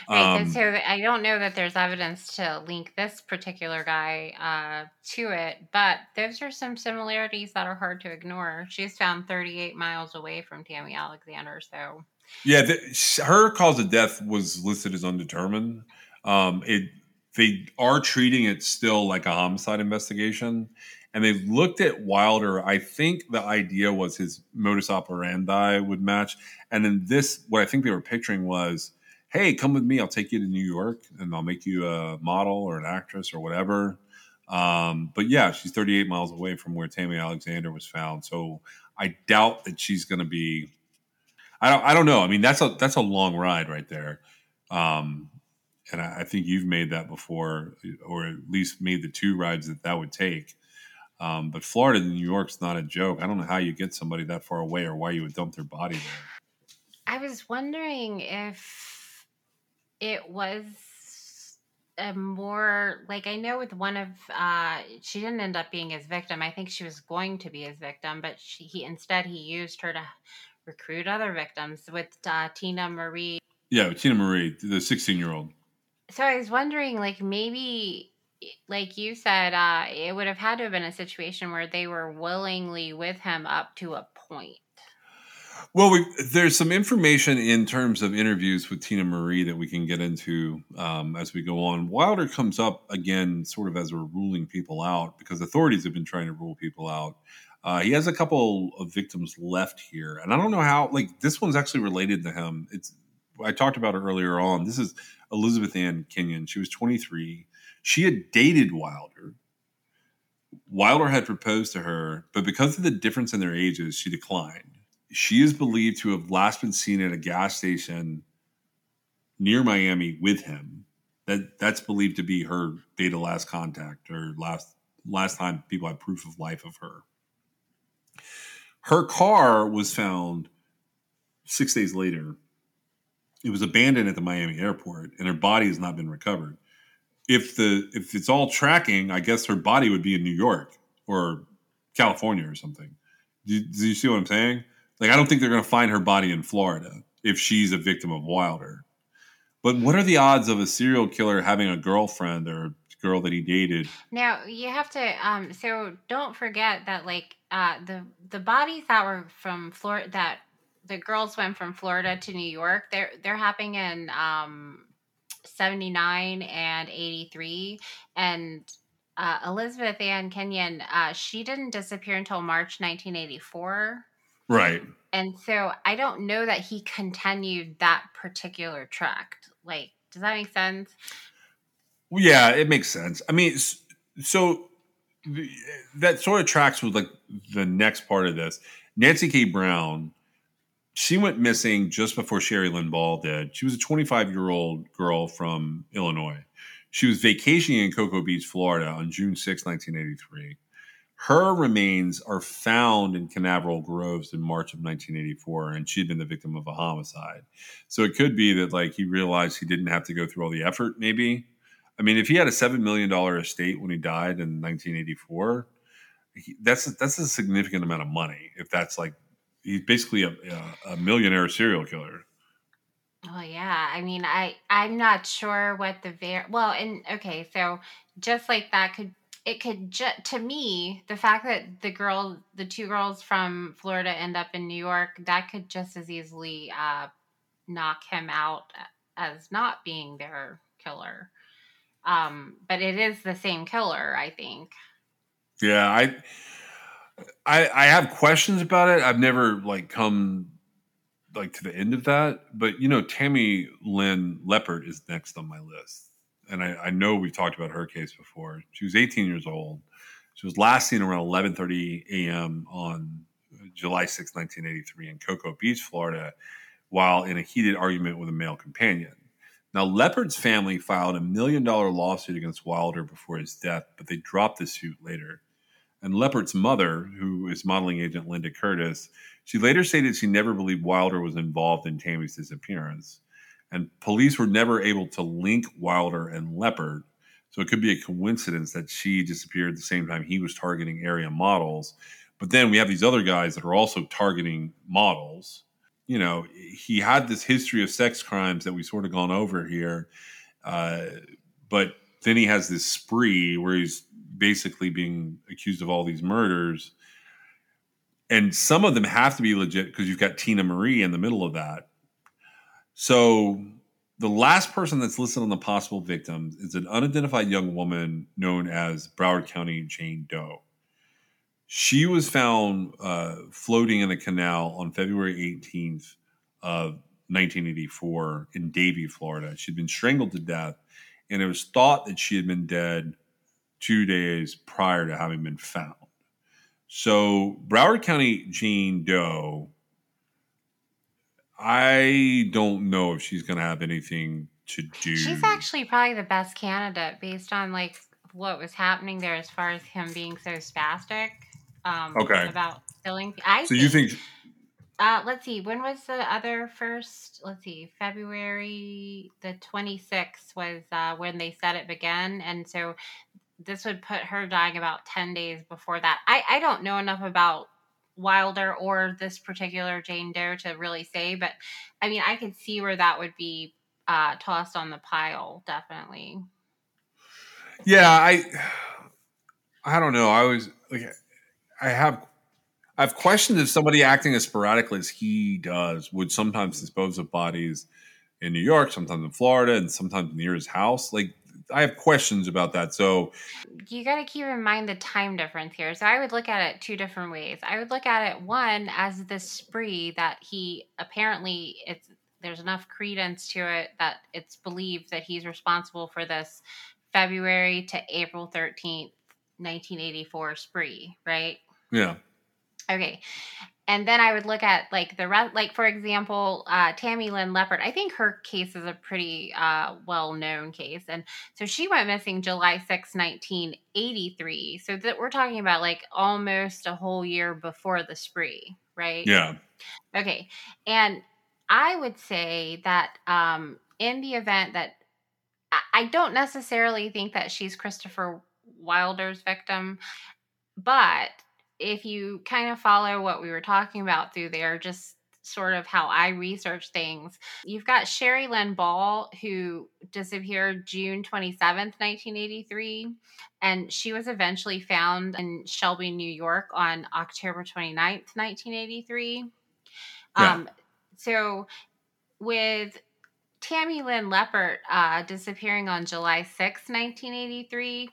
Right, um, so I don't know that there's evidence to link this particular guy uh, to it, but those are some similarities that are hard to ignore. She's found 38 miles away from Tammy Alexander, so yeah, the, her cause of death was listed as undetermined. Um, it they are treating it still like a homicide investigation, and they looked at Wilder. I think the idea was his modus operandi would match, and then this what I think they were picturing was hey, come with me. I'll take you to New York and I'll make you a model or an actress or whatever. Um, but yeah, she's 38 miles away from where Tammy Alexander was found. So I doubt that she's going to be. I don't. I don't know. I mean, that's a that's a long ride right there. Um, and I, I think you've made that before, or at least made the two rides that that would take. Um, but Florida to New York's not a joke. I don't know how you get somebody that far away, or why you would dump their body there. I was wondering if it was a more like I know with one of uh she didn't end up being his victim. I think she was going to be his victim, but she, he instead he used her to recruit other victims with uh, Tina Marie. Yeah, Tina Marie, the 16 year old. So I was wondering, like maybe like you said, uh, it would have had to have been a situation where they were willingly with him up to a point. Well, we, there's some information in terms of interviews with Tina Marie that we can get into um, as we go on. Wilder comes up again, sort of as we're ruling people out, because authorities have been trying to rule people out. Uh, he has a couple of victims left here, and I don't know how. Like this one's actually related to him. It's I talked about it earlier on. This is Elizabeth Ann Kenyon. She was 23. She had dated Wilder. Wilder had proposed to her, but because of the difference in their ages, she declined she is believed to have last been seen at a gas station near Miami with him. That that's believed to be her date of last contact or last last time people had proof of life of her. Her car was found six days later. It was abandoned at the Miami airport, and her body has not been recovered. If the if it's all tracking, I guess her body would be in New York or California or something. Do, do you see what I'm saying? Like, I don't think they're going to find her body in Florida if she's a victim of Wilder. But what are the odds of a serial killer having a girlfriend or a girl that he dated? Now you have to. Um, so don't forget that, like, uh, the the bodies that were from Florida, that the girls went from Florida to New York. They're they're happening in um, seventy nine and eighty three, and uh, Elizabeth Ann Kenyon, uh, she didn't disappear until March 1984. Right. And so I don't know that he continued that particular tract. Like, does that make sense? Well, yeah, it makes sense. I mean, so that sort of tracks with like the next part of this. Nancy K. Brown, she went missing just before Sherry Lynn Ball did. She was a 25 year old girl from Illinois. She was vacationing in Cocoa Beach, Florida on June 6, 1983. Her remains are found in Canaveral Groves in March of 1984, and she'd been the victim of a homicide. So it could be that like he realized he didn't have to go through all the effort. Maybe, I mean, if he had a seven million dollar estate when he died in 1984, he, that's that's a significant amount of money. If that's like he's basically a, a, a millionaire serial killer. Oh yeah, I mean, I I'm not sure what the ver well, and okay, so just like that could it could just to me the fact that the girl the two girls from florida end up in new york that could just as easily uh, knock him out as not being their killer. Um, but it is the same killer i think. Yeah i i i have questions about it i've never like come like to the end of that but you know tammy lynn Leppert is next on my list and I, I, know we've talked about her case before. She was 18 years old. She was last seen around 11:30 a.m. on July 6, 1983, in Cocoa Beach, Florida, while in a heated argument with a male companion. Now, Leppert's family filed a million dollar lawsuit against Wilder before his death, but they dropped the suit later. And Leppert's mother, who is modeling agent Linda Curtis, she later stated she never believed Wilder was involved in Tammy's disappearance and police were never able to link Wilder and Leppert. So it could be a coincidence that she disappeared at the same time he was targeting area models. But then we have these other guys that are also targeting models. You know, he had this history of sex crimes that we sort of gone over here. Uh, but then he has this spree where he's basically being accused of all these murders. And some of them have to be legit because you've got Tina Marie in the middle of that. So the last person that's listed on the possible victims is an unidentified young woman known as Broward County Jane Doe. She was found uh, floating in a canal on February 18th of 1984 in Davie, Florida. She'd been strangled to death, and it was thought that she had been dead two days prior to having been found. So Broward County Jane Doe I don't know if she's going to have anything to do. She's actually probably the best candidate based on like what was happening there as far as him being so spastic. Um, okay. About killing. I. So think, you think? Uh, let's see. When was the other first? Let's see. February the twenty sixth was uh, when they said it began, and so this would put her dying about ten days before that. I I don't know enough about Wilder or this particular Jane Doe to really say, but I mean, I could see where that would be uh, tossed on the pile, definitely. Yeah, I I don't know. I was like I have I've questioned if somebody acting as sporadically as he does would sometimes dispose of bodies in New York, sometimes in Florida, and sometimes near his house. Like I have questions about that. So you got to keep in mind the time difference here. So I would look at it two different ways. I would look at it one as the spree that he apparently it's there's enough credence to it that it's believed that he's responsible for this February to April 13th, 1984 spree, right? Yeah. Okay and then I would look at like the rest, like for example, uh, Tammy Lynn Leppert. I think her case is a pretty uh, well known case, and so she went missing July 6, nineteen eighty three. So that we're talking about like almost a whole year before the spree, right? Yeah. Okay, and I would say that um, in the event that I don't necessarily think that she's Christopher Wilder's victim, but if you kind of follow what we were talking about through there, just sort of how I research things, you've got Sherry Lynn Ball, who disappeared June 27th, 1983. And she was eventually found in Shelby, New York on October 29th, 1983. Yeah. Um, so with Tammy Lynn Leppert uh, disappearing on July 6, 1983,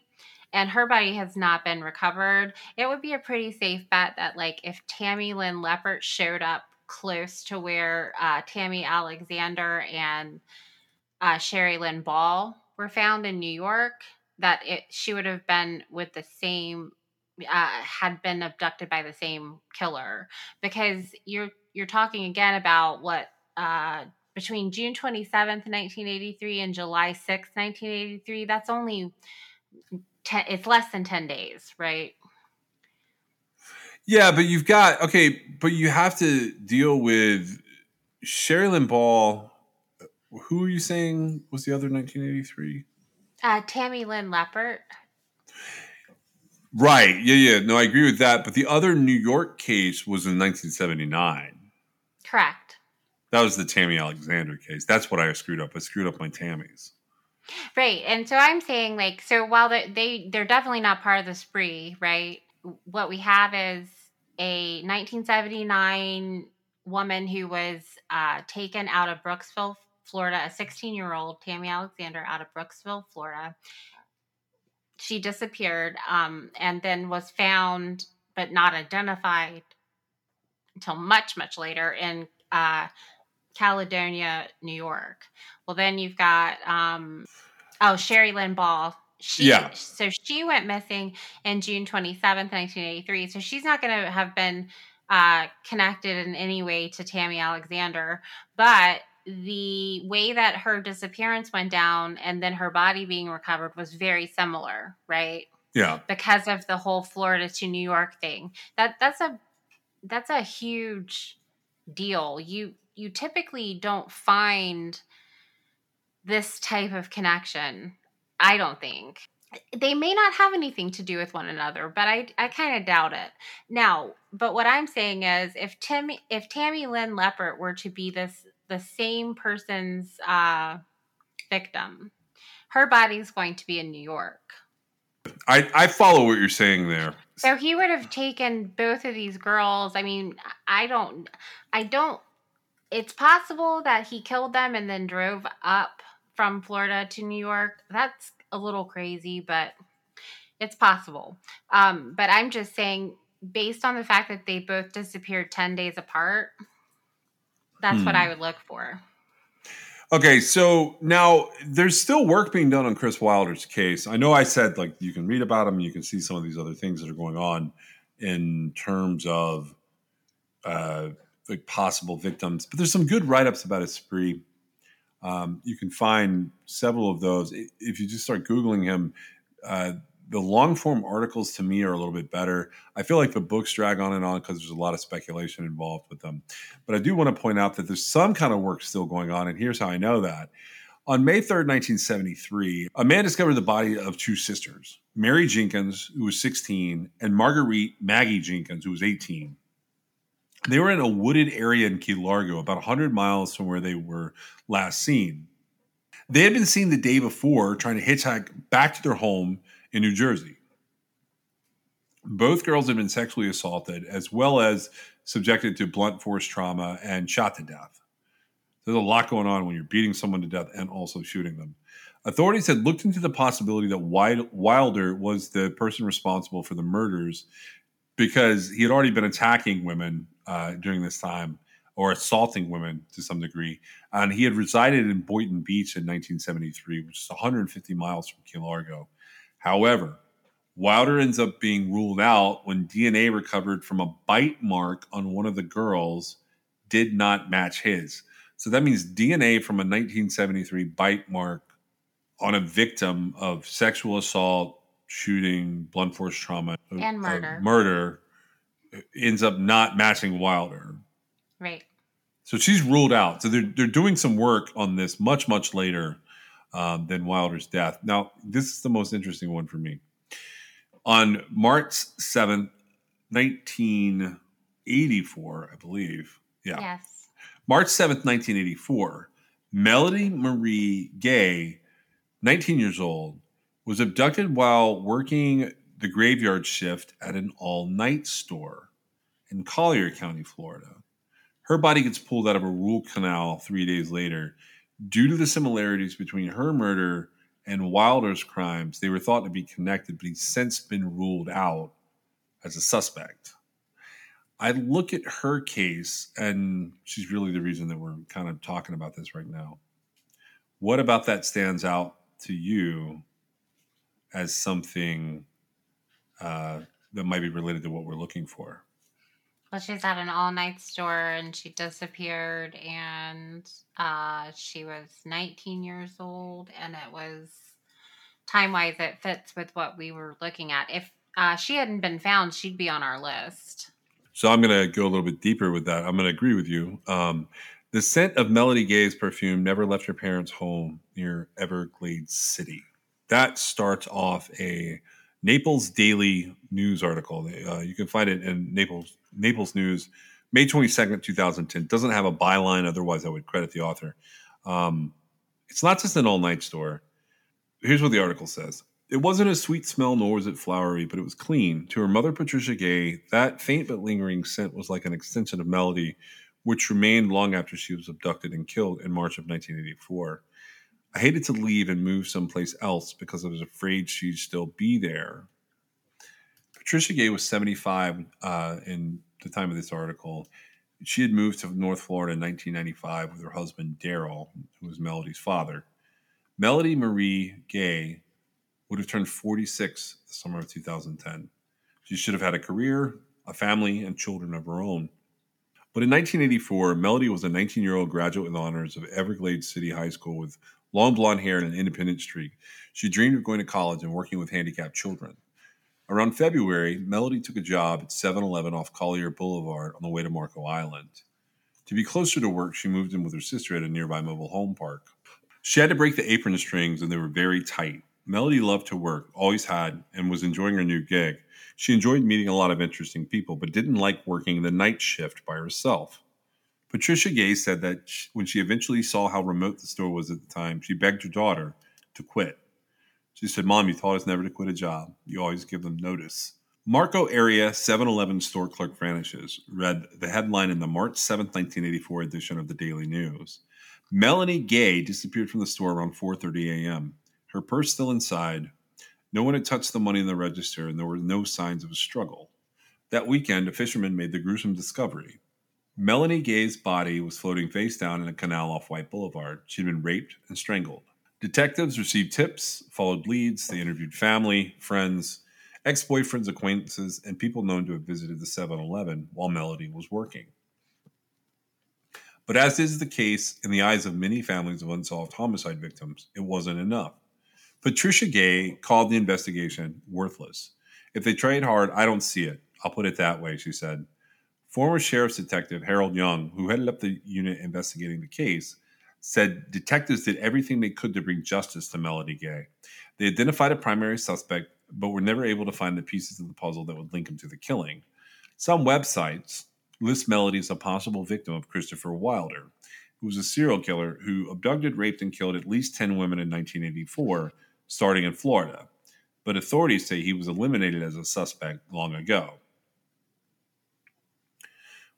and her body has not been recovered, it would be a pretty safe bet that, like, if Tammy Lynn Leppert showed up close to where uh, Tammy Alexander and uh, Sherry Lynn Ball were found in New York, that it she would have been with the same uh, had been abducted by the same killer. Because you're you're talking again about what uh, between June 27th, 1983 and July 6th, 1983 that's only ten, it's less than 10 days, right? Yeah, but you've got okay, but you have to deal with Sherry Lynn Ball. Who are you saying was the other 1983? Uh, Tammy Lynn Leppert. Right. Yeah, yeah. No, I agree with that. But the other New York case was in 1979. Correct. That was the Tammy Alexander case. That's what I screwed up. I screwed up my Tammys. Right. And so I'm saying like so while they they they're definitely not part of the spree, right? What we have is a 1979 woman who was uh, taken out of Brooksville, Florida, a 16 year old Tammy Alexander out of Brooksville, Florida. She disappeared um, and then was found but not identified until much, much later in uh, Caledonia, New York. Well, then you've got um, oh Sherry Lynn Ball. She, yeah. So she went missing in June 27th, 1983. So she's not going to have been uh, connected in any way to Tammy Alexander, but the way that her disappearance went down and then her body being recovered was very similar, right? Yeah. Because of the whole Florida to New York thing. That that's a that's a huge deal. You you typically don't find this type of connection. I don't think. They may not have anything to do with one another, but I, I kind of doubt it. Now, but what I'm saying is if Tim if Tammy Lynn Leppert were to be this the same person's uh, victim, her body's going to be in New York. I, I follow what you're saying there. So he would have taken both of these girls. I mean, I don't I don't it's possible that he killed them and then drove up from Florida to New York. That's a little crazy, but it's possible. Um, but I'm just saying, based on the fact that they both disappeared 10 days apart, that's hmm. what I would look for. Okay, so now there's still work being done on Chris Wilder's case. I know I said like you can read about him, you can see some of these other things that are going on in terms of uh, like possible victims. But there's some good write ups about spree. Um, you can find several of those if you just start googling him. Uh, the long form articles to me are a little bit better. I feel like the books drag on and on because there's a lot of speculation involved with them. But I do want to point out that there's some kind of work still going on, and here's how I know that. On May 3rd, 1973, a man discovered the body of two sisters, Mary Jenkins, who was 16, and Marguerite Maggie Jenkins, who was 18. They were in a wooded area in Key Largo, about 100 miles from where they were last seen. They had been seen the day before trying to hitchhike back to their home in New Jersey. Both girls had been sexually assaulted as well as subjected to blunt force trauma and shot to death. There's a lot going on when you're beating someone to death and also shooting them. Authorities had looked into the possibility that Wilder was the person responsible for the murders because he had already been attacking women uh, during this time or assaulting women to some degree. And he had resided in Boynton Beach in 1973, which is 150 miles from Key Largo. However, Wilder ends up being ruled out when DNA recovered from a bite mark on one of the girls did not match his. So that means DNA from a 1973 bite mark on a victim of sexual assault, shooting, blunt force trauma, and murder, uh, murder ends up not matching Wilder. Right. So she's ruled out. So they're they're doing some work on this much much later um, than Wilder's death. Now this is the most interesting one for me. On March seventh, nineteen eighty four, I believe. Yeah. Yes. March seventh, nineteen eighty four. Melody Marie Gay, nineteen years old, was abducted while working the graveyard shift at an all night store in Collier County, Florida. Her body gets pulled out of a rural canal three days later. Due to the similarities between her murder and Wilder's crimes, they were thought to be connected, but he's since been ruled out as a suspect. I look at her case, and she's really the reason that we're kind of talking about this right now. What about that stands out to you as something uh, that might be related to what we're looking for? Well, she's at an all night store and she disappeared, and uh, she was 19 years old, and it was time wise, it fits with what we were looking at. If uh, she hadn't been found, she'd be on our list. So I'm going to go a little bit deeper with that. I'm going to agree with you. Um, the scent of Melody Gay's perfume never left her parents' home near Everglades City. That starts off a Naples Daily News article. Uh, you can find it in Naples Naples News, May 22nd, 2010. Doesn't have a byline, otherwise, I would credit the author. Um, it's not just an all night store. Here's what the article says It wasn't a sweet smell, nor was it flowery, but it was clean. To her mother, Patricia Gay, that faint but lingering scent was like an extension of melody, which remained long after she was abducted and killed in March of 1984. I hated to leave and move someplace else because I was afraid she'd still be there. Patricia Gay was 75 uh, in the time of this article. She had moved to North Florida in 1995 with her husband, Daryl, who was Melody's father. Melody Marie Gay would have turned 46 the summer of 2010. She should have had a career, a family, and children of her own. But in 1984, Melody was a 19 year old graduate with honors of Everglades City High School with long blonde hair and an independent streak. She dreamed of going to college and working with handicapped children. Around February, Melody took a job at 7 Eleven off Collier Boulevard on the way to Marco Island. To be closer to work, she moved in with her sister at a nearby mobile home park. She had to break the apron strings, and they were very tight. Melody loved to work, always had, and was enjoying her new gig. She enjoyed meeting a lot of interesting people, but didn't like working the night shift by herself. Patricia Gay said that when she eventually saw how remote the store was at the time, she begged her daughter to quit. She said, Mom, you taught us never to quit a job. You always give them notice. Marco area 7 Eleven store clerk vanishes, read the headline in the March 7, 1984 edition of the Daily News. Melanie Gay disappeared from the store around 4:30 a.m. Her purse still inside. No one had touched the money in the register, and there were no signs of a struggle. That weekend, a fisherman made the gruesome discovery. Melanie Gay's body was floating face down in a canal off White Boulevard. She'd been raped and strangled. Detectives received tips, followed leads, they interviewed family, friends, ex boyfriends, acquaintances, and people known to have visited the 7 Eleven while Melody was working. But as is the case in the eyes of many families of unsolved homicide victims, it wasn't enough. Patricia Gay called the investigation worthless. If they tried hard, I don't see it. I'll put it that way, she said. Former Sheriff's Detective Harold Young, who headed up the unit investigating the case, said detectives did everything they could to bring justice to Melody Gay. They identified a primary suspect, but were never able to find the pieces of the puzzle that would link him to the killing. Some websites list Melody as a possible victim of Christopher Wilder, who was a serial killer who abducted, raped, and killed at least 10 women in 1984, starting in Florida. But authorities say he was eliminated as a suspect long ago.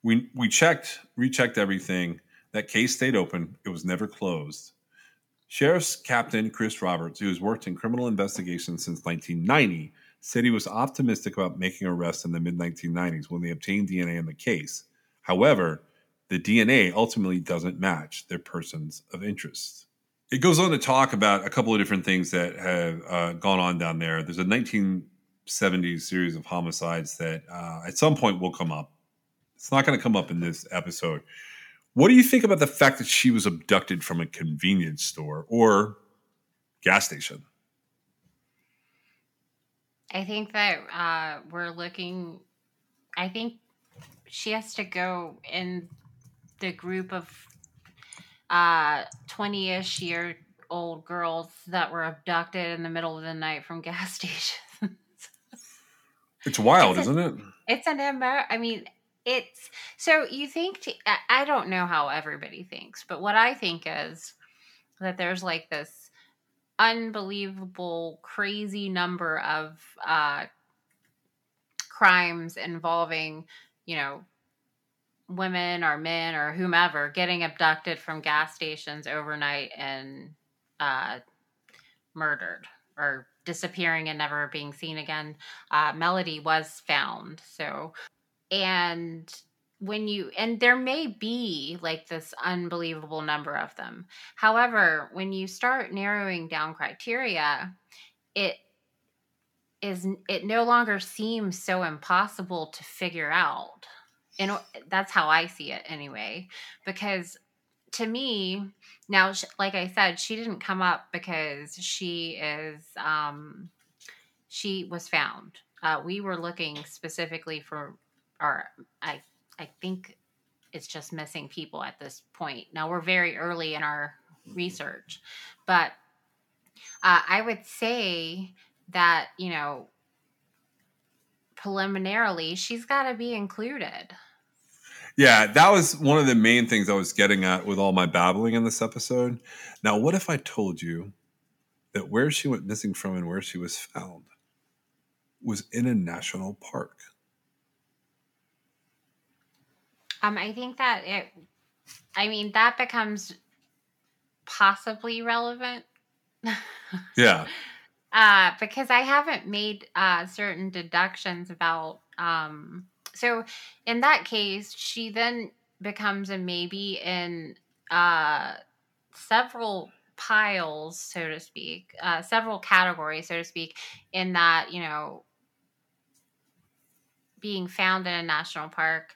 We, we checked, rechecked everything. That case stayed open, it was never closed. Sheriff's Captain Chris Roberts, who has worked in criminal investigations since 1990, said he was optimistic about making arrests in the mid 1990s when they obtained DNA in the case. However, the DNA ultimately doesn't match their persons of interest. It goes on to talk about a couple of different things that have uh, gone on down there. There's a 1970s series of homicides that uh, at some point will come up. It's not going to come up in this episode. What do you think about the fact that she was abducted from a convenience store or gas station? I think that uh, we're looking. I think she has to go in the group of uh 20-ish year old girls that were abducted in the middle of the night from gas stations. It's wild, It's a- isn't it? it's an Amer- I mean, it's so you think I don't know how everybody thinks, but what I think is that there's like this unbelievable, crazy number of uh, crimes involving, you know, women or men or whomever getting abducted from gas stations overnight and uh, murdered or disappearing and never being seen again. Uh, Melody was found. So, and when you, and there may be like this unbelievable number of them. However, when you start narrowing down criteria, it is, it no longer seems so impossible to figure out. And that's how I see it anyway. Because to me, now, like I said, she didn't come up because she is, um, she was found. Uh, we were looking specifically for, or I, I think it's just missing people at this point. Now we're very early in our research, but uh, I would say that you know preliminarily she's got to be included. Yeah, that was one of the main things I was getting at with all my babbling in this episode. Now, what if I told you that where she went missing from and where she was found was in a national park? Um, I think that it, I mean, that becomes possibly relevant. Yeah. uh, because I haven't made uh, certain deductions about. Um, so in that case, she then becomes a maybe in uh, several piles, so to speak, uh, several categories, so to speak, in that, you know, being found in a national park.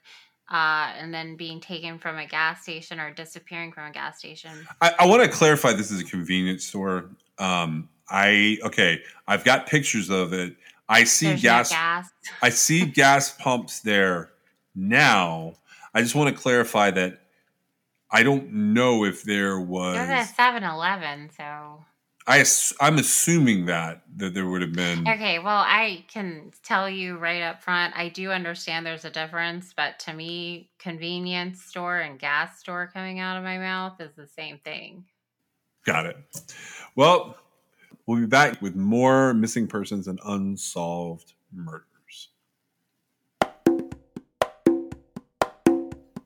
Uh, and then being taken from a gas station or disappearing from a gas station. I, I want to clarify this is a convenience store. Um, I okay, I've got pictures of it. I see There's gas, no gas. I see gas pumps there now. I just want to clarify that I don't know if there was. There's a 7 Eleven, so. I I'm assuming that that there would have been. Okay, well, I can tell you right up front, I do understand there's a difference, but to me, convenience store and gas store coming out of my mouth is the same thing. Got it. Well, we'll be back with more missing persons and unsolved murders.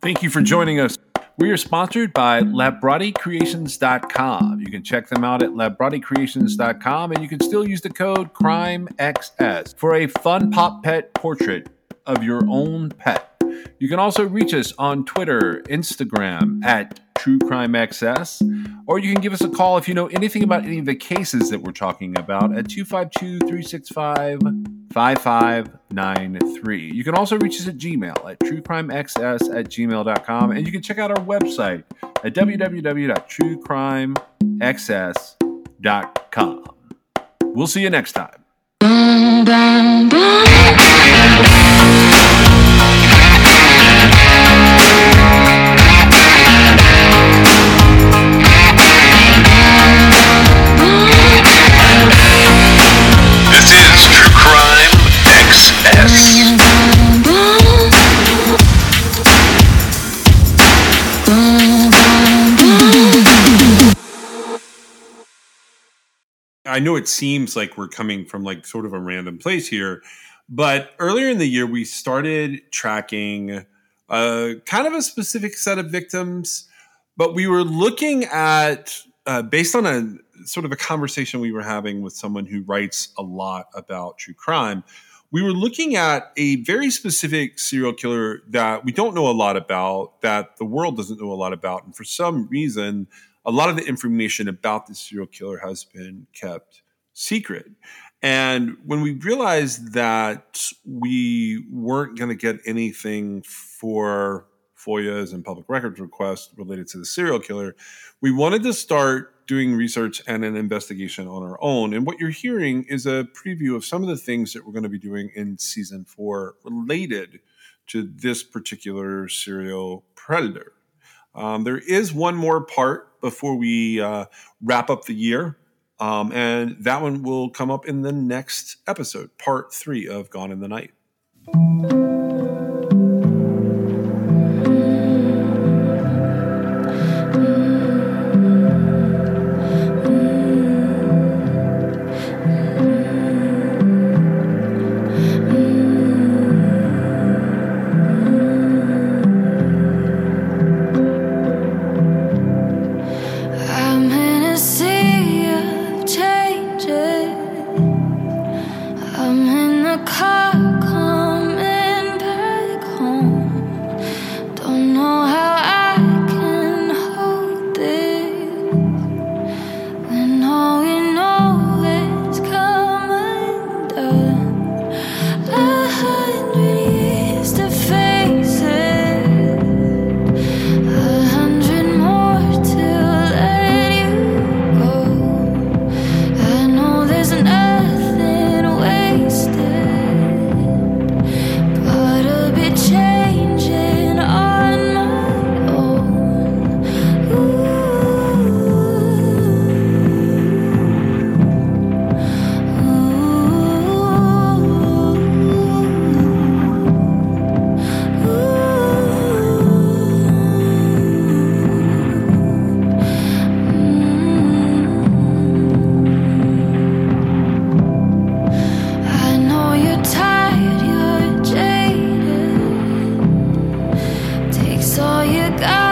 Thank you for joining us. We are sponsored by LabrottieCreations.com. You can check them out at LabrottieCreations.com and you can still use the code CRIMEXS for a fun pop pet portrait of your own pet. You can also reach us on Twitter, Instagram at True Crime XS, or you can give us a call if you know anything about any of the cases that we're talking about at 252 365 5593. You can also reach us at Gmail at truecrimexs at gmail.com, and you can check out our website at www.truecrimexs.com. We'll see you next time. I know it seems like we're coming from like sort of a random place here, but earlier in the year we started tracking uh, kind of a specific set of victims, but we were looking at uh, based on a sort of a conversation we were having with someone who writes a lot about true crime. We were looking at a very specific serial killer that we don't know a lot about, that the world doesn't know a lot about. And for some reason, a lot of the information about the serial killer has been kept secret. And when we realized that we weren't going to get anything for FOIAs and public records requests related to the serial killer, we wanted to start doing research and an investigation on our own. And what you're hearing is a preview of some of the things that we're going to be doing in season four related to this particular serial predator. Um, there is one more part before we uh, wrap up the year. Um, and that one will come up in the next episode, part three of Gone in the Night. you got